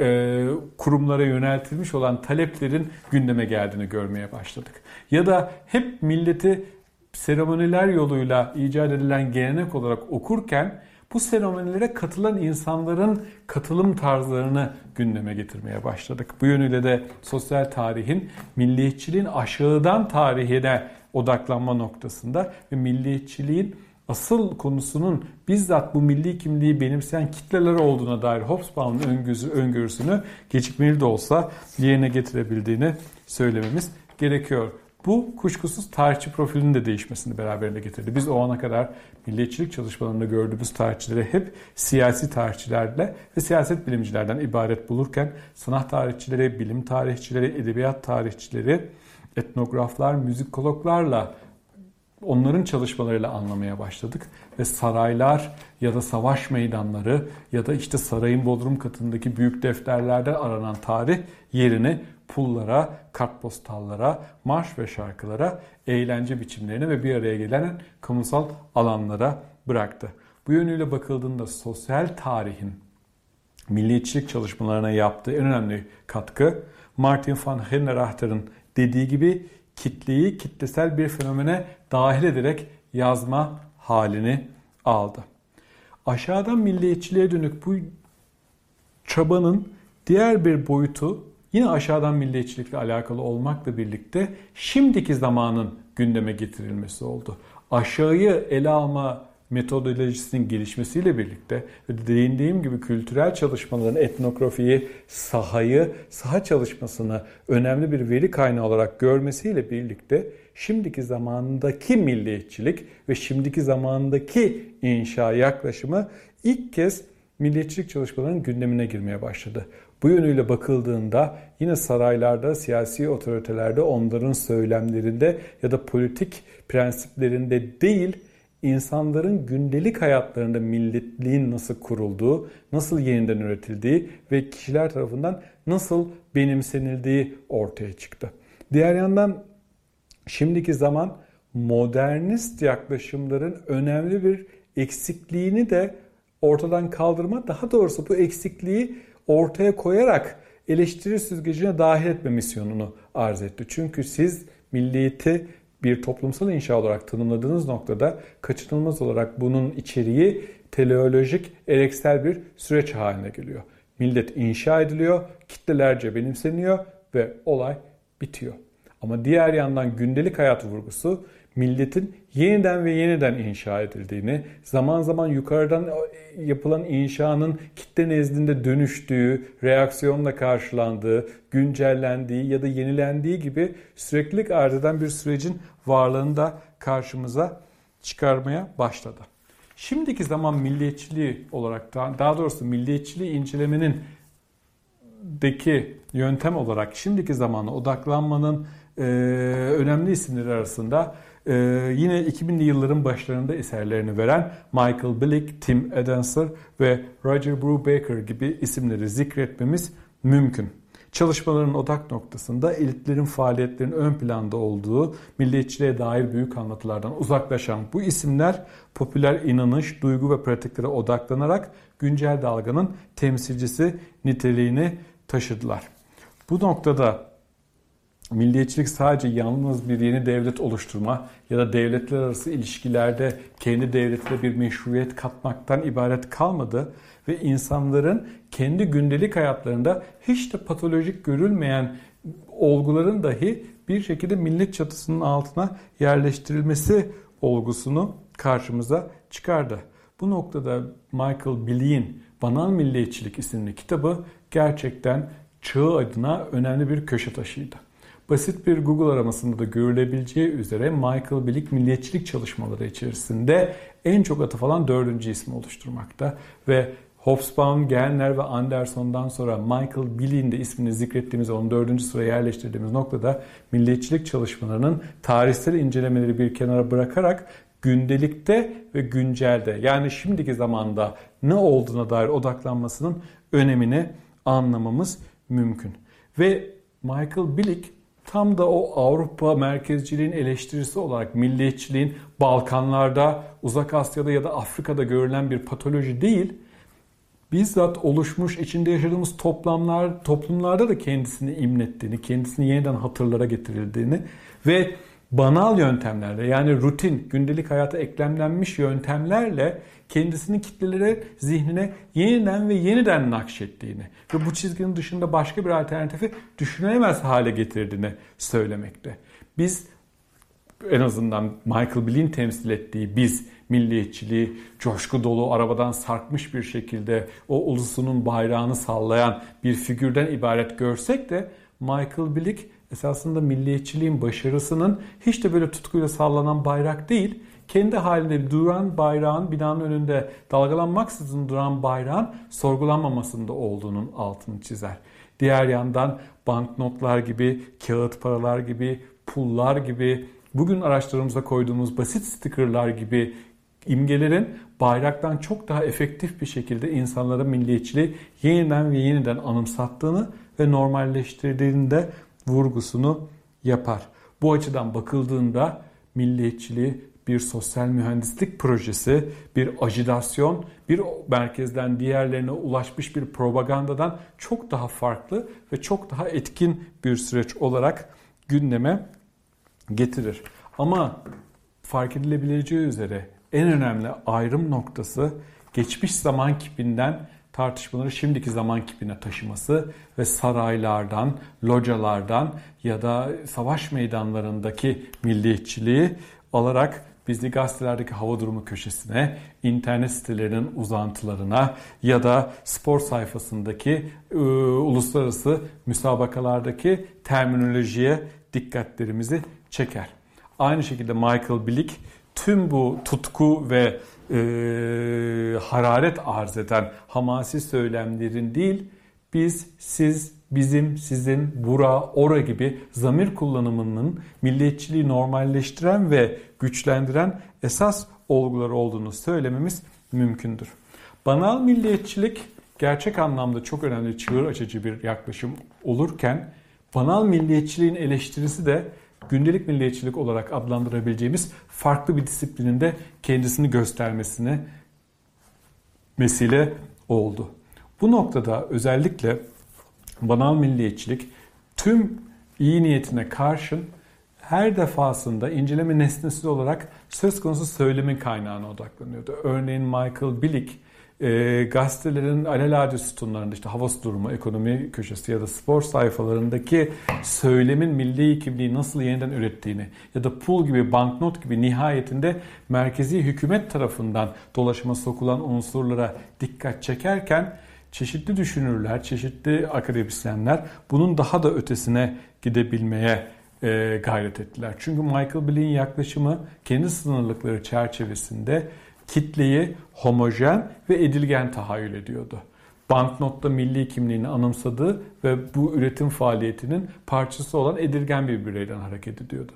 e, kurumlara yöneltilmiş olan taleplerin gündeme geldiğini görmeye başladık. Ya da hep milleti seremoniler yoluyla icat edilen gelenek olarak okurken bu seremonilere katılan insanların katılım tarzlarını gündeme getirmeye başladık. Bu yönüyle de sosyal tarihin milliyetçiliğin aşağıdan tarihine odaklanma noktasında ve milliyetçiliğin asıl konusunun bizzat bu milli kimliği benimseyen kitleler olduğuna dair Hobsbawm'ın öngörüsünü gecikmeli de olsa yerine getirebildiğini söylememiz gerekiyor. Bu kuşkusuz tarihçi profilinin de değişmesini beraberinde getirdi. Biz o ana kadar milliyetçilik çalışmalarında gördüğümüz tarihçileri hep siyasi tarihçilerle ve siyaset bilimcilerden ibaret bulurken sanat tarihçileri, bilim tarihçileri, edebiyat tarihçileri, etnograflar, müzikologlarla onların çalışmalarıyla anlamaya başladık ve saraylar ya da savaş meydanları ya da işte sarayın bodrum katındaki büyük defterlerde aranan tarih yerini pullara, kartpostallara, marş ve şarkılara, eğlence biçimlerine ve bir araya gelen kamusal alanlara bıraktı. Bu yönüyle bakıldığında sosyal tarihin milliyetçilik çalışmalarına yaptığı en önemli katkı Martin van Hennerachter'ın dediği gibi kitleyi kitlesel bir fenomene dahil ederek yazma halini aldı. Aşağıdan milliyetçiliğe dönük bu çabanın diğer bir boyutu Yine aşağıdan milliyetçilikle alakalı olmakla birlikte şimdiki zamanın gündeme getirilmesi oldu. Aşağıyı ele alma metodolojisinin gelişmesiyle birlikte ve değindiğim gibi kültürel çalışmaların etnografiyi, sahayı, saha çalışmasını önemli bir veri kaynağı olarak görmesiyle birlikte şimdiki zamandaki milliyetçilik ve şimdiki zamandaki inşa yaklaşımı ilk kez milliyetçilik çalışmalarının gündemine girmeye başladı. Bu yönüyle bakıldığında yine saraylarda, siyasi otoritelerde onların söylemlerinde ya da politik prensiplerinde değil, insanların gündelik hayatlarında milletliğin nasıl kurulduğu, nasıl yeniden üretildiği ve kişiler tarafından nasıl benimsenildiği ortaya çıktı. Diğer yandan şimdiki zaman modernist yaklaşımların önemli bir eksikliğini de ortadan kaldırma, daha doğrusu bu eksikliği ortaya koyarak eleştiri süzgecine dahil etme misyonunu arz etti. Çünkü siz milliyeti bir toplumsal inşa olarak tanımladığınız noktada kaçınılmaz olarak bunun içeriği teleolojik, ereksel bir süreç haline geliyor. Millet inşa ediliyor, kitlelerce benimseniyor ve olay bitiyor. Ama diğer yandan gündelik hayat vurgusu milletin yeniden ve yeniden inşa edildiğini, zaman zaman yukarıdan yapılan inşanın kitle nezdinde dönüştüğü, reaksiyonla karşılandığı, güncellendiği ya da yenilendiği gibi süreklilik arz eden bir sürecin varlığını da karşımıza çıkarmaya başladı. Şimdiki zaman milliyetçiliği olarak daha doğrusu milliyetçiliği incelemenin deki yöntem olarak şimdiki zamana odaklanmanın e, önemli isimleri arasında ee, yine 2000'li yılların başlarında eserlerini veren Michael Billig, Tim Edenser ve Roger Brubaker gibi isimleri zikretmemiz mümkün. Çalışmaların odak noktasında elitlerin faaliyetlerinin ön planda olduğu milliyetçiliğe dair büyük anlatılardan uzaklaşan bu isimler popüler inanış, duygu ve pratiklere odaklanarak güncel dalganın temsilcisi niteliğini taşıdılar. Bu noktada milliyetçilik sadece yalnız bir yeni devlet oluşturma ya da devletler arası ilişkilerde kendi devletine bir meşruiyet katmaktan ibaret kalmadı ve insanların kendi gündelik hayatlarında hiç de patolojik görülmeyen olguların dahi bir şekilde millet çatısının altına yerleştirilmesi olgusunu karşımıza çıkardı. Bu noktada Michael Billy'in Banal Milliyetçilik isimli kitabı gerçekten çağı adına önemli bir köşe taşıydı. Basit bir Google aramasında da görülebileceği üzere Michael Billig milliyetçilik çalışmaları içerisinde en çok atıf alan dördüncü ismi oluşturmakta ve Hobsbawm, Gellner ve Anderson'dan sonra Michael Billig'in de ismini zikrettiğimiz, onu dördüncü sıraya yerleştirdiğimiz noktada milliyetçilik çalışmalarının tarihsel incelemeleri bir kenara bırakarak gündelikte ve güncelde yani şimdiki zamanda ne olduğuna dair odaklanmasının önemini anlamamız mümkün. Ve Michael Billig tam da o Avrupa merkezciliğin eleştirisi olarak milliyetçiliğin Balkanlarda, Uzak Asya'da ya da Afrika'da görülen bir patoloji değil, bizzat oluşmuş içinde yaşadığımız toplamlar, toplumlarda da kendisini imlettiğini, kendisini yeniden hatırlara getirildiğini ve banal yöntemlerle yani rutin, gündelik hayata eklemlenmiş yöntemlerle kendisini kitlelere, zihnine yeniden ve yeniden nakşettiğini ve bu çizginin dışında başka bir alternatifi düşünülemez hale getirdiğini söylemekte. Biz en azından Michael Bill'in temsil ettiği biz milliyetçiliği coşku dolu arabadan sarkmış bir şekilde o ulusunun bayrağını sallayan bir figürden ibaret görsek de Michael Billig esasında milliyetçiliğin başarısının hiç de böyle tutkuyla sallanan bayrak değil, kendi halinde duran bayrağın binanın önünde dalgalanmaksızın duran bayrağın sorgulanmamasında olduğunun altını çizer. Diğer yandan banknotlar gibi, kağıt paralar gibi, pullar gibi, bugün araçlarımıza koyduğumuz basit stickerlar gibi imgelerin bayraktan çok daha efektif bir şekilde insanlara milliyetçiliği yeniden ve yeniden anımsattığını ve normalleştirdiğini de vurgusunu yapar. Bu açıdan bakıldığında milliyetçiliği bir sosyal mühendislik projesi, bir ajitasyon, bir merkezden diğerlerine ulaşmış bir propagandadan çok daha farklı ve çok daha etkin bir süreç olarak gündeme getirir. Ama fark edilebileceği üzere en önemli ayrım noktası geçmiş zaman kipinden tartışmaları şimdiki zaman kipine taşıması ve saraylardan, localardan ya da savaş meydanlarındaki milliyetçiliği alarak bizli gazetelerdeki hava durumu köşesine, internet sitelerinin uzantılarına ya da spor sayfasındaki e, uluslararası müsabakalardaki terminolojiye dikkatlerimizi çeker. Aynı şekilde Michael Billig tüm bu tutku ve e, hararet arz eden hamasi söylemlerin değil, biz, siz, bizim, sizin, bura, ora gibi zamir kullanımının milliyetçiliği normalleştiren ve güçlendiren esas olgular olduğunu söylememiz mümkündür. Banal milliyetçilik gerçek anlamda çok önemli çığır açıcı bir yaklaşım olurken banal milliyetçiliğin eleştirisi de gündelik milliyetçilik olarak adlandırabileceğimiz farklı bir disiplinin kendisini göstermesine vesile oldu. Bu noktada özellikle banal milliyetçilik tüm iyi niyetine karşın her defasında inceleme nesnesi olarak söz konusu söylemin kaynağına odaklanıyordu. Örneğin Michael Billig e, gazetelerin alelade sütunlarında işte hava durumu, ekonomi köşesi ya da spor sayfalarındaki söylemin milli kimliği nasıl yeniden ürettiğini ya da pul gibi, banknot gibi nihayetinde merkezi hükümet tarafından dolaşıma sokulan unsurlara dikkat çekerken çeşitli düşünürler, çeşitli akademisyenler bunun daha da ötesine gidebilmeye e, gayret ettiler. Çünkü Michael Bill'in yaklaşımı kendi sınırlıkları çerçevesinde kitleyi homojen ve edilgen tahayyül ediyordu. Banknotta milli kimliğini anımsadığı ve bu üretim faaliyetinin parçası olan edilgen bir bireyden hareket ediyordu.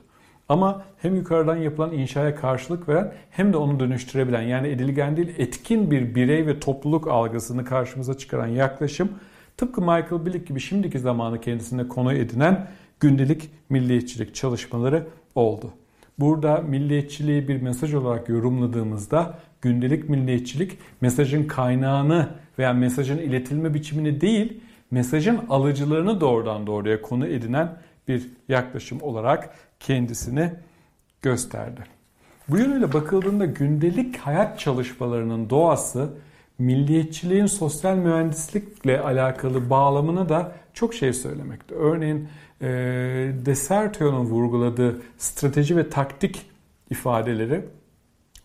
Ama hem yukarıdan yapılan inşaya karşılık veren hem de onu dönüştürebilen yani edilgen değil etkin bir birey ve topluluk algısını karşımıza çıkaran yaklaşım Tıpkı Michael Billig gibi şimdiki zamanı kendisine konu edinen gündelik milliyetçilik çalışmaları oldu. Burada milliyetçiliği bir mesaj olarak yorumladığımızda gündelik milliyetçilik mesajın kaynağını veya mesajın iletilme biçimini değil, mesajın alıcılarını doğrudan doğruya konu edinen bir yaklaşım olarak kendisini gösterdi. Bu yönüyle bakıldığında gündelik hayat çalışmalarının doğası milliyetçiliğin sosyal mühendislikle alakalı bağlamını da çok şey söylemekte. Örneğin e, Desertion'un vurguladığı strateji ve taktik ifadeleri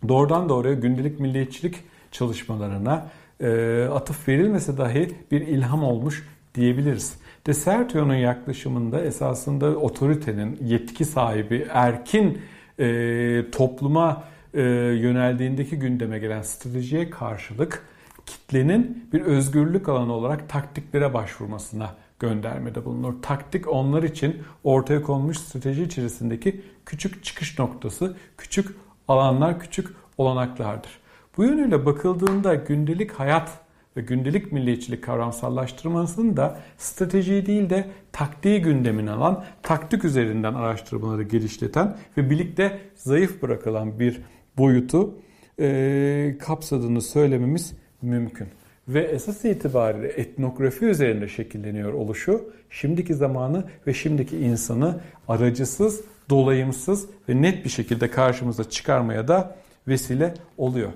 doğrudan doğruya gündelik milliyetçilik çalışmalarına e, atıf verilmese dahi bir ilham olmuş diyebiliriz. Desertion'un yaklaşımında esasında otoritenin, yetki sahibi, erkin e, topluma e, yöneldiğindeki gündeme gelen stratejiye karşılık kitlenin bir özgürlük alanı olarak taktiklere başvurmasına göndermede bulunur. Taktik onlar için ortaya konmuş strateji içerisindeki küçük çıkış noktası, küçük alanlar, küçük olanaklardır. Bu yönüyle bakıldığında gündelik hayat ve gündelik milliyetçilik kavramsallaştırmasının da strateji değil de taktiği gündemine alan, taktik üzerinden araştırmaları geliştirten ve birlikte zayıf bırakılan bir boyutu e, kapsadığını söylememiz mümkün. Ve esas itibariyle etnografi üzerinde şekilleniyor oluşu, şimdiki zamanı ve şimdiki insanı aracısız, dolayımsız ve net bir şekilde karşımıza çıkarmaya da vesile oluyor.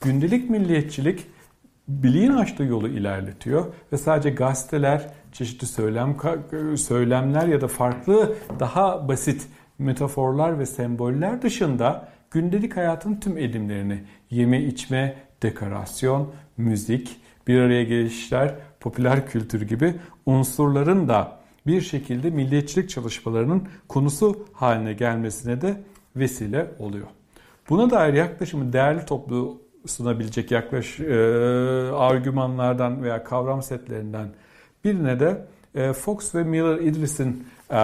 Gündelik milliyetçilik biliğin açtığı yolu ilerletiyor ve sadece gazeteler, çeşitli söylem söylemler ya da farklı daha basit metaforlar ve semboller dışında gündelik hayatın tüm edimlerini yeme içme, dekorasyon, müzik, bir araya gelişler, popüler kültür gibi unsurların da bir şekilde milliyetçilik çalışmalarının konusu haline gelmesine de vesile oluyor. Buna dair yaklaşımı değerli toplu sunabilecek yaklaş e, argümanlardan veya kavram setlerinden birine de e, Fox ve Miller Idris'in e,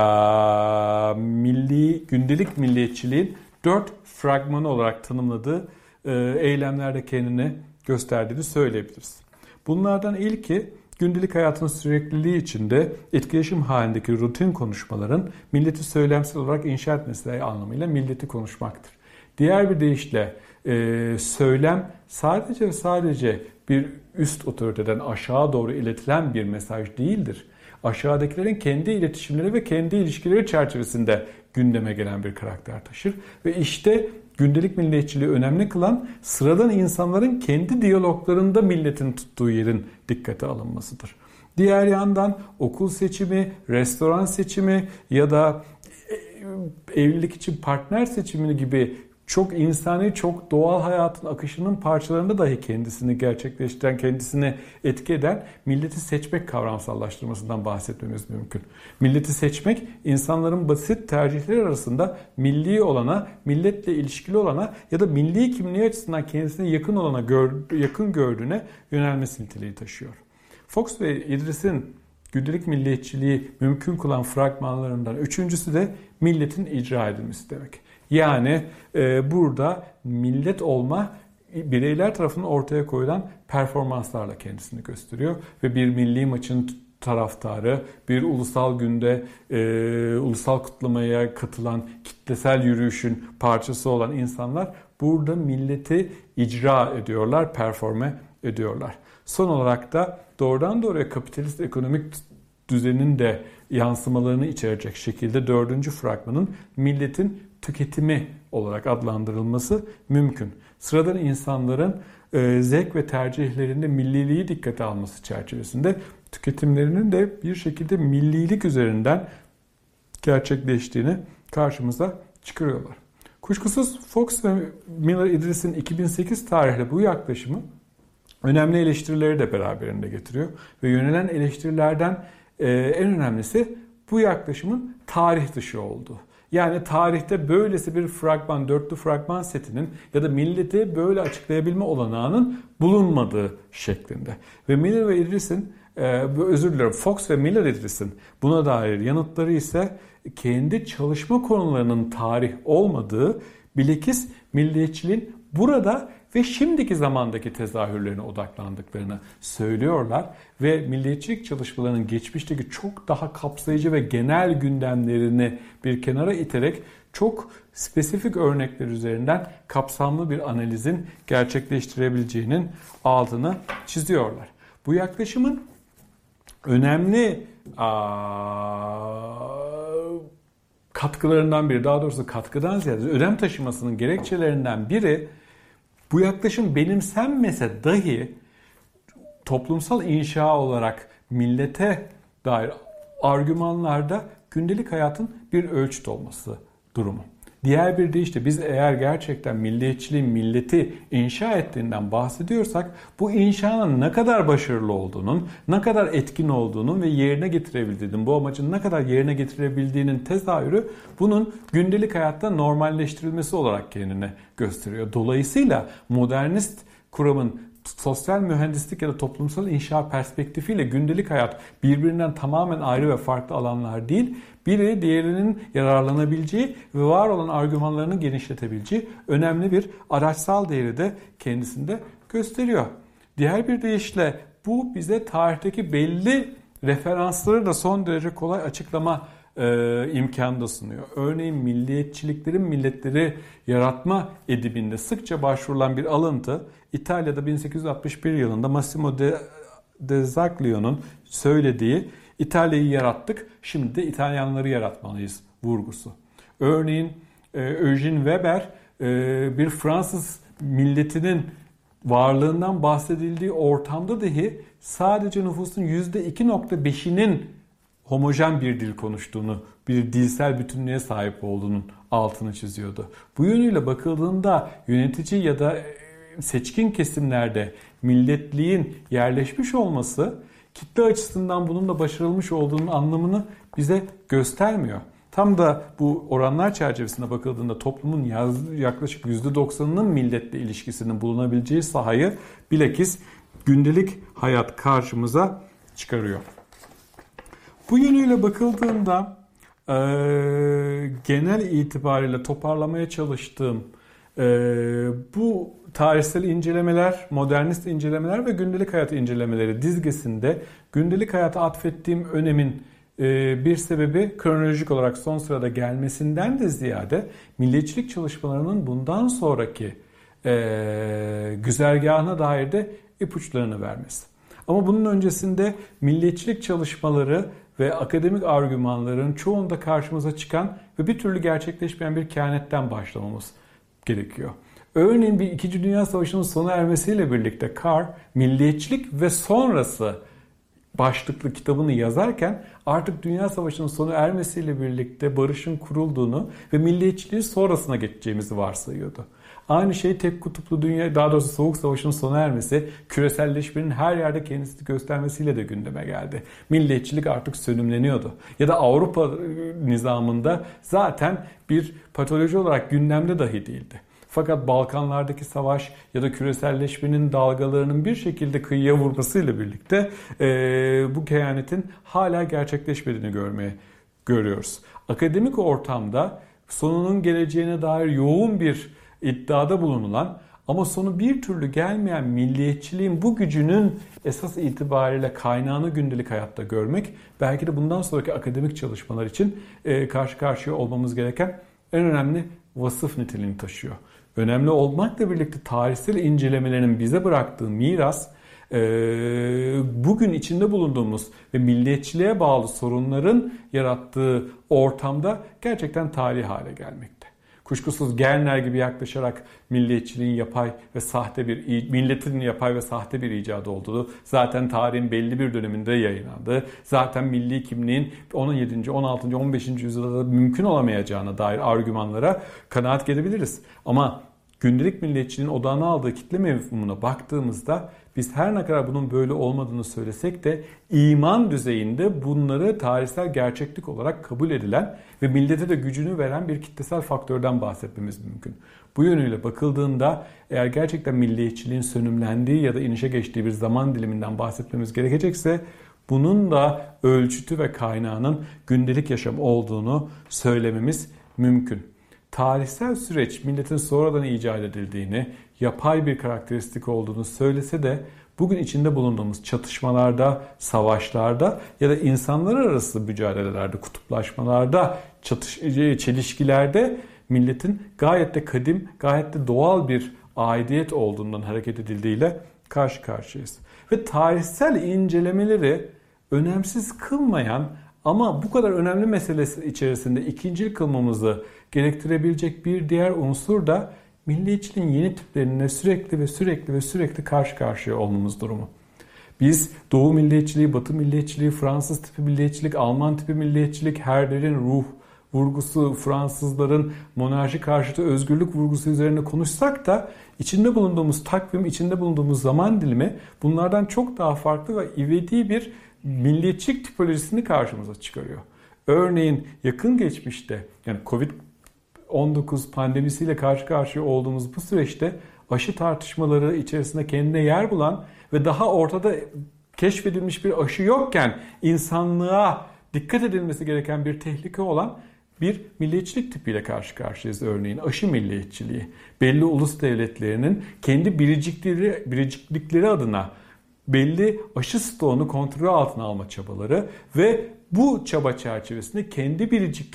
milli gündelik milliyetçiliğin dört fragmanı olarak tanımladığı e, eylemlerde kendini gösterdiğini söyleyebiliriz. Bunlardan ilki gündelik hayatın sürekliliği içinde etkileşim halindeki rutin konuşmaların milleti söylemsel olarak inşa etmesi anlamıyla milleti konuşmaktır. Diğer bir deyişle e, söylem sadece ve sadece bir üst otoriteden aşağı doğru iletilen bir mesaj değildir. Aşağıdakilerin kendi iletişimleri ve kendi ilişkileri çerçevesinde gündeme gelen bir karakter taşır. Ve işte gündelik milliyetçiliği önemli kılan sıradan insanların kendi diyaloglarında milletin tuttuğu yerin dikkate alınmasıdır. Diğer yandan okul seçimi, restoran seçimi ya da e, evlilik için partner seçimini gibi çok insani, çok doğal hayatın akışının parçalarında dahi kendisini gerçekleştiren, kendisini etki eden milleti seçmek kavramsallaştırmasından bahsetmemiz mümkün. Milleti seçmek insanların basit tercihleri arasında milli olana, milletle ilişkili olana ya da milli kimliği açısından kendisine yakın olana, yakın gördüğüne yönelmesi niteliği taşıyor. Fox ve İdris'in gündelik milliyetçiliği mümkün kılan fragmanlarından üçüncüsü de milletin icra edilmesi demek. Yani e, burada millet olma bireyler tarafından ortaya koyulan performanslarla kendisini gösteriyor ve bir milli maçın taraftarı, bir ulusal günde e, ulusal kutlamaya katılan kitlesel yürüyüşün parçası olan insanlar burada milleti icra ediyorlar, performe ediyorlar. Son olarak da doğrudan doğruya kapitalist ekonomik düzenin de yansımalarını içerecek şekilde dördüncü fragmanın milletin tüketimi olarak adlandırılması mümkün. Sıradan insanların e, zevk ve tercihlerinde milliliği dikkate alması çerçevesinde tüketimlerinin de bir şekilde millilik üzerinden gerçekleştiğini karşımıza çıkarıyorlar. Kuşkusuz Fox ve Miller Idris'in 2008 tarihli bu yaklaşımı önemli eleştirileri de beraberinde getiriyor. Ve yönelen eleştirilerden e, en önemlisi bu yaklaşımın tarih dışı olduğu. Yani tarihte böylesi bir fragman, dörtlü fragman setinin ya da milleti böyle açıklayabilme olanağının bulunmadığı şeklinde. Ve Miller ve Idris'in, e, özür dilerim Fox ve Miller Idris'in buna dair yanıtları ise kendi çalışma konularının tarih olmadığı Bilakis milliyetçiliğin burada ve şimdiki zamandaki tezahürlerine odaklandıklarını söylüyorlar ve milliyetçilik çalışmalarının geçmişteki çok daha kapsayıcı ve genel gündemlerini bir kenara iterek çok spesifik örnekler üzerinden kapsamlı bir analizin gerçekleştirebileceğinin altını çiziyorlar. Bu yaklaşımın önemli aa, katkılarından biri, daha doğrusu katkıdan ziyade önem taşımasının gerekçelerinden biri bu yaklaşım benimsenmese dahi toplumsal inşa olarak millete dair argümanlarda gündelik hayatın bir ölçüt olması durumu. Diğer bir de işte biz eğer gerçekten milliyetçiliğin milleti inşa ettiğinden bahsediyorsak bu inşanın ne kadar başarılı olduğunun, ne kadar etkin olduğunun ve yerine getirebildiğinin, bu amacın ne kadar yerine getirebildiğinin tezahürü bunun gündelik hayatta normalleştirilmesi olarak kendini gösteriyor. Dolayısıyla modernist kuramın sosyal mühendislik ya da toplumsal inşa perspektifiyle gündelik hayat birbirinden tamamen ayrı ve farklı alanlar değil, biri diğerinin yararlanabileceği ve var olan argümanlarını genişletebileceği önemli bir araçsal değeri de kendisinde gösteriyor. Diğer bir deyişle bu bize tarihteki belli referansları da son derece kolay açıklama e, imkanı da sunuyor. Örneğin milliyetçiliklerin milletleri yaratma edibinde sıkça başvurulan bir alıntı İtalya'da 1861 yılında Massimo de, de Zaglio'nun söylediği İtalya'yı yarattık şimdi de İtalyanları yaratmalıyız vurgusu. Örneğin e, Eugene Weber e, bir Fransız milletinin varlığından bahsedildiği ortamda dahi sadece nüfusun %2.5'inin homojen bir dil konuştuğunu, bir dilsel bütünlüğe sahip olduğunun altını çiziyordu. Bu yönüyle bakıldığında yönetici ya da e, seçkin kesimlerde milletliğin yerleşmiş olması kitle açısından bunun da başarılmış olduğunun anlamını bize göstermiyor. Tam da bu oranlar çerçevesinde bakıldığında toplumun yaklaşık %90'ının milletle ilişkisinin bulunabileceği sahayı bilakis gündelik hayat karşımıza çıkarıyor. Bu yönüyle bakıldığında e, genel itibariyle toparlamaya çalıştığım e, bu tarihsel incelemeler, modernist incelemeler ve gündelik hayat incelemeleri dizgesinde gündelik hayata atfettiğim önemin e, bir sebebi kronolojik olarak son sırada gelmesinden de ziyade milliyetçilik çalışmalarının bundan sonraki e, güzergahına dair de ipuçlarını vermesi. Ama bunun öncesinde milliyetçilik çalışmaları ve akademik argümanların çoğunda karşımıza çıkan ve bir türlü gerçekleşmeyen bir kehanetten başlamamız gerekiyor. Örneğin bir İkinci Dünya Savaşı'nın sona ermesiyle birlikte Carr, milliyetçilik ve sonrası başlıklı kitabını yazarken artık Dünya Savaşı'nın sona ermesiyle birlikte barışın kurulduğunu ve milliyetçiliğin sonrasına geçeceğimizi varsayıyordu. Aynı şey tek kutuplu dünya, daha doğrusu soğuk savaşın sona ermesi, küreselleşmenin her yerde kendisini göstermesiyle de gündeme geldi. Milliyetçilik artık sönümleniyordu. Ya da Avrupa nizamında zaten bir patoloji olarak gündemde dahi değildi. Fakat Balkanlardaki savaş ya da küreselleşmenin dalgalarının bir şekilde kıyıya vurmasıyla birlikte e, bu kehanetin hala gerçekleşmediğini görmeye görüyoruz. Akademik ortamda sonunun geleceğine dair yoğun bir iddiada bulunulan ama sonu bir türlü gelmeyen milliyetçiliğin bu gücünün esas itibariyle kaynağını gündelik hayatta görmek belki de bundan sonraki akademik çalışmalar için karşı karşıya olmamız gereken en önemli vasıf niteliğini taşıyor. Önemli olmakla birlikte tarihsel incelemelerinin bize bıraktığı miras e, bugün içinde bulunduğumuz ve milliyetçiliğe bağlı sorunların yarattığı ortamda gerçekten tarih hale gelmek. Kuşkusuz Gerner gibi yaklaşarak milliyetçiliğin yapay ve sahte bir milletin yapay ve sahte bir icadı olduğu zaten tarihin belli bir döneminde yayınlandı. Zaten milli kimliğin 17. 16. 15. yüzyılda mümkün olamayacağına dair argümanlara kanaat gelebiliriz. Ama gündelik milliyetçiliğin odağına aldığı kitle mevhumuna baktığımızda biz her ne kadar bunun böyle olmadığını söylesek de iman düzeyinde bunları tarihsel gerçeklik olarak kabul edilen ve millete de gücünü veren bir kitlesel faktörden bahsetmemiz mümkün. Bu yönüyle bakıldığında eğer gerçekten milliyetçiliğin sönümlendiği ya da inişe geçtiği bir zaman diliminden bahsetmemiz gerekecekse bunun da ölçütü ve kaynağının gündelik yaşam olduğunu söylememiz mümkün. Tarihsel süreç milletin sonradan icat edildiğini, yapay bir karakteristik olduğunu söylese de bugün içinde bulunduğumuz çatışmalarda, savaşlarda ya da insanlar arası mücadelelerde, kutuplaşmalarda, çatış e, çelişkilerde milletin gayet de kadim, gayet de doğal bir aidiyet olduğundan hareket edildiğiyle karşı karşıyayız. Ve tarihsel incelemeleri önemsiz kılmayan ama bu kadar önemli meselesi içerisinde ikincil kılmamızı gerektirebilecek bir diğer unsur da milliyetçiliğin yeni tiplerine sürekli ve sürekli ve sürekli karşı karşıya olmamız durumu. Biz Doğu milliyetçiliği, Batı milliyetçiliği, Fransız tipi milliyetçilik, Alman tipi milliyetçilik, Herder'in ruh vurgusu, Fransızların monarşi karşıtı özgürlük vurgusu üzerine konuşsak da içinde bulunduğumuz takvim, içinde bulunduğumuz zaman dilimi bunlardan çok daha farklı ve ivedi bir milliyetçilik tipolojisini karşımıza çıkarıyor. Örneğin yakın geçmişte yani Covid-19 pandemisiyle karşı karşıya olduğumuz bu süreçte aşı tartışmaları içerisinde kendine yer bulan ve daha ortada keşfedilmiş bir aşı yokken insanlığa dikkat edilmesi gereken bir tehlike olan bir milliyetçilik tipiyle karşı karşıyayız örneğin aşı milliyetçiliği. Belli ulus devletlerinin kendi biricikleri, biriciklikleri adına belli aşı stoğunu kontrol altına alma çabaları ve bu çaba çerçevesinde kendi biricik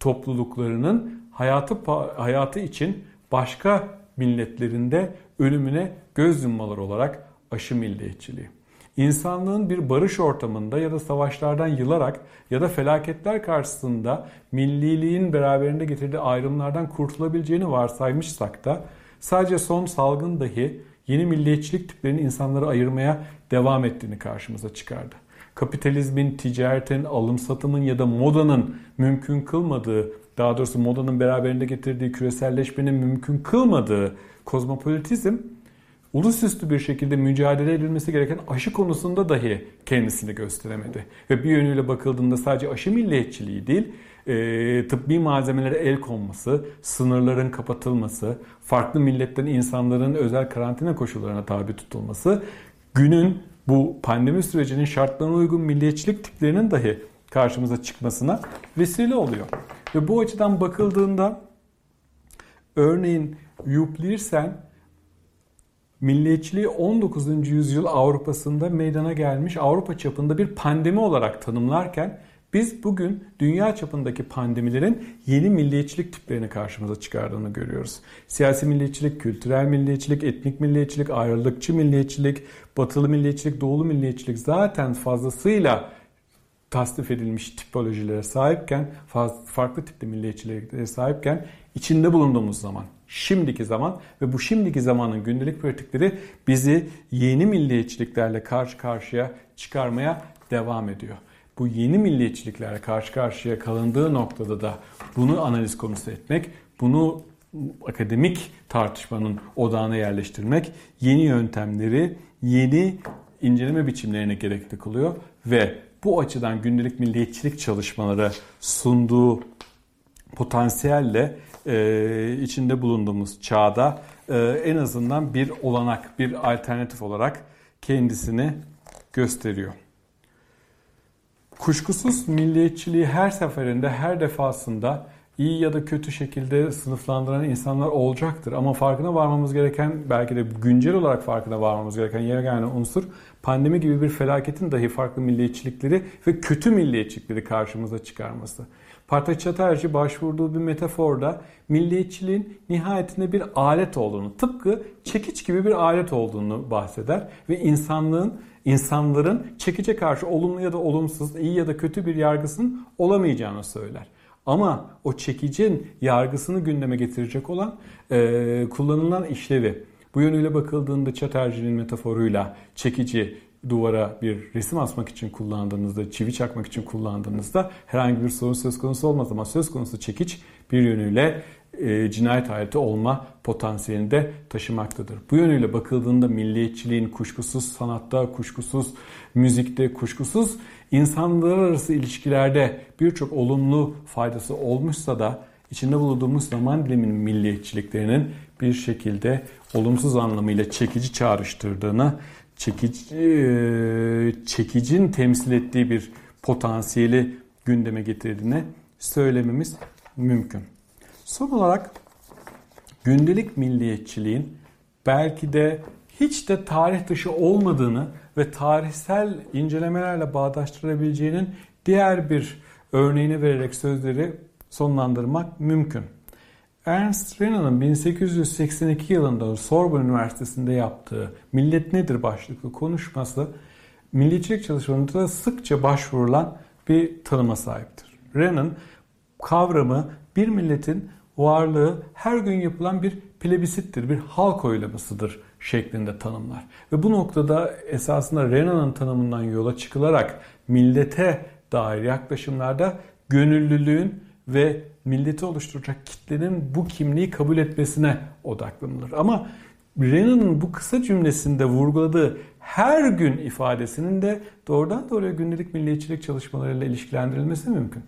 topluluklarının hayatı hayatı için başka milletlerinde ölümüne göz yummaları olarak aşı milliyetçiliği. İnsanlığın bir barış ortamında ya da savaşlardan yılarak ya da felaketler karşısında milliliğin beraberinde getirdiği ayrımlardan kurtulabileceğini varsaymışsak da sadece son salgın dahi yeni milliyetçilik tiplerinin insanları ayırmaya devam ettiğini karşımıza çıkardı. Kapitalizmin, ticaretin, alım satımın ya da modanın mümkün kılmadığı, daha doğrusu modanın beraberinde getirdiği küreselleşmenin mümkün kılmadığı kozmopolitizm ulusüstü bir şekilde mücadele edilmesi gereken aşı konusunda dahi kendisini gösteremedi. Ve bir yönüyle bakıldığında sadece aşı milliyetçiliği değil, e, tıbbi malzemelere el konması, sınırların kapatılması, farklı milletten insanların özel karantina koşullarına tabi tutulması, günün bu pandemi sürecinin şartlarına uygun milliyetçilik tiplerinin dahi karşımıza çıkmasına vesile oluyor. Ve bu açıdan bakıldığında örneğin Yup Lirsen milliyetçiliği 19. yüzyıl Avrupa'sında meydana gelmiş Avrupa çapında bir pandemi olarak tanımlarken biz bugün dünya çapındaki pandemilerin yeni milliyetçilik tiplerini karşımıza çıkardığını görüyoruz. Siyasi milliyetçilik, kültürel milliyetçilik, etnik milliyetçilik, ayrılıkçı milliyetçilik, batılı milliyetçilik, doğulu milliyetçilik zaten fazlasıyla tasnif edilmiş tipolojilere sahipken, farklı tipli milliyetçiliklere sahipken içinde bulunduğumuz zaman, şimdiki zaman ve bu şimdiki zamanın gündelik pratikleri bizi yeni milliyetçiliklerle karşı karşıya çıkarmaya devam ediyor. Bu yeni milliyetçiliklerle karşı karşıya kalındığı noktada da bunu analiz konusu etmek, bunu akademik tartışmanın odağına yerleştirmek, yeni yöntemleri, yeni inceleme biçimlerine gerekli kılıyor ve bu açıdan gündelik milliyetçilik çalışmaları sunduğu potansiyelle e, içinde bulunduğumuz çağda e, en azından bir olanak, bir alternatif olarak kendisini gösteriyor. Kuşkusuz milliyetçiliği her seferinde, her defasında iyi ya da kötü şekilde sınıflandıran insanlar olacaktır. Ama farkına varmamız gereken, belki de güncel olarak farkına varmamız gereken yegane unsur pandemi gibi bir felaketin dahi farklı milliyetçilikleri ve kötü milliyetçilikleri karşımıza çıkarması. Parta Çaterci başvurduğu bir metaforda milliyetçiliğin nihayetinde bir alet olduğunu, tıpkı çekiç gibi bir alet olduğunu bahseder ve insanlığın insanların çekice karşı olumlu ya da olumsuz, iyi ya da kötü bir yargısının olamayacağını söyler. Ama o çekicin yargısını gündeme getirecek olan e, kullanılan işlevi. Bu yönüyle bakıldığında Çaterci'nin metaforuyla çekici duvara bir resim asmak için kullandığınızda, çivi çakmak için kullandığınızda herhangi bir sorun söz konusu olmaz ama söz konusu çekiç bir yönüyle e, cinayet aleti olma potansiyelini de taşımaktadır. Bu yönüyle bakıldığında milliyetçiliğin kuşkusuz sanatta, kuşkusuz müzikte, kuşkusuz insanlar arası ilişkilerde birçok olumlu faydası olmuşsa da içinde bulunduğumuz zaman diliminin milliyetçiliklerinin bir şekilde olumsuz anlamıyla çekici çağrıştırdığını, çekici, e, çekicin temsil ettiği bir potansiyeli gündeme getirdiğini söylememiz mümkün. Son olarak gündelik milliyetçiliğin belki de hiç de tarih dışı olmadığını ve tarihsel incelemelerle bağdaştırabileceğinin diğer bir örneğini vererek sözleri sonlandırmak mümkün. Ernst Renan'ın 1882 yılında Sorbonne Üniversitesi'nde yaptığı Millet Nedir başlıklı konuşması milliyetçilik çalışmalarında sıkça başvurulan bir tanıma sahiptir. Renan kavramı bir milletin varlığı her gün yapılan bir plebisittir, bir halk oylamasıdır şeklinde tanımlar. Ve bu noktada esasında Renan'ın tanımından yola çıkılarak millete dair yaklaşımlarda gönüllülüğün ve milleti oluşturacak kitlenin bu kimliği kabul etmesine odaklanılır. Ama Renan'ın bu kısa cümlesinde vurguladığı her gün ifadesinin de doğrudan doğruya gündelik milliyetçilik çalışmalarıyla ilişkilendirilmesi mümkün.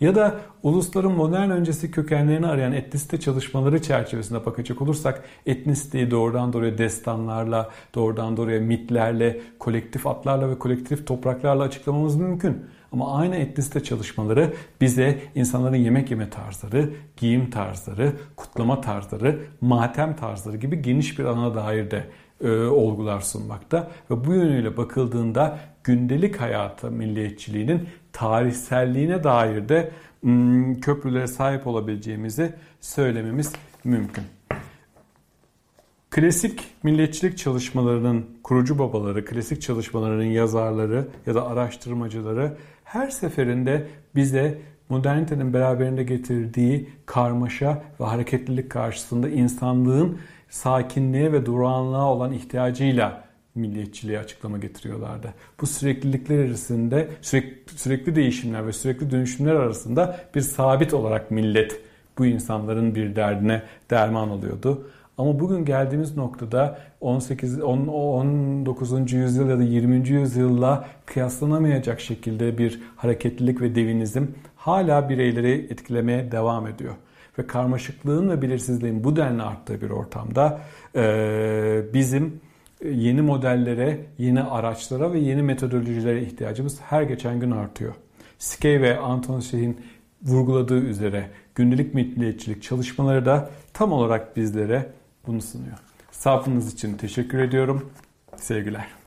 Ya da ulusların modern öncesi kökenlerini arayan etnisite çalışmaları çerçevesinde bakacak olursak etnisiteyi doğrudan doğruya destanlarla, doğrudan doğruya mitlerle, kolektif atlarla ve kolektif topraklarla açıklamamız mümkün. Ama aynı etnisite çalışmaları bize insanların yemek yeme tarzları, giyim tarzları, kutlama tarzları, matem tarzları gibi geniş bir alana dair de e, olgular sunmakta. Ve bu yönüyle bakıldığında gündelik hayata milliyetçiliğinin tarihselliğine dair de hmm, köprülere sahip olabileceğimizi söylememiz mümkün. Klasik milliyetçilik çalışmalarının kurucu babaları, klasik çalışmalarının yazarları ya da araştırmacıları her seferinde bize modernitenin beraberinde getirdiği karmaşa ve hareketlilik karşısında insanlığın sakinliğe ve durağanlığa olan ihtiyacıyla milliyetçiliğe açıklama getiriyorlardı. Bu süreklilikler arasında sürekli, sürekli değişimler ve sürekli dönüşümler arasında bir sabit olarak millet bu insanların bir derdine derman oluyordu. Ama bugün geldiğimiz noktada 18 19. yüzyıl ya da 20. yüzyılla kıyaslanamayacak şekilde bir hareketlilik ve devinizm hala bireyleri etkilemeye devam ediyor. Ve karmaşıklığın ve belirsizliğin bu denli arttığı bir ortamda bizim yeni modellere, yeni araçlara ve yeni metodolojilere ihtiyacımız her geçen gün artıyor. Skey ve Anton Schiff'in vurguladığı üzere gündelik milliyetçilik çalışmaları da tam olarak bizlere bunu sunuyor. Sabrınız için teşekkür ediyorum. Sevgiler.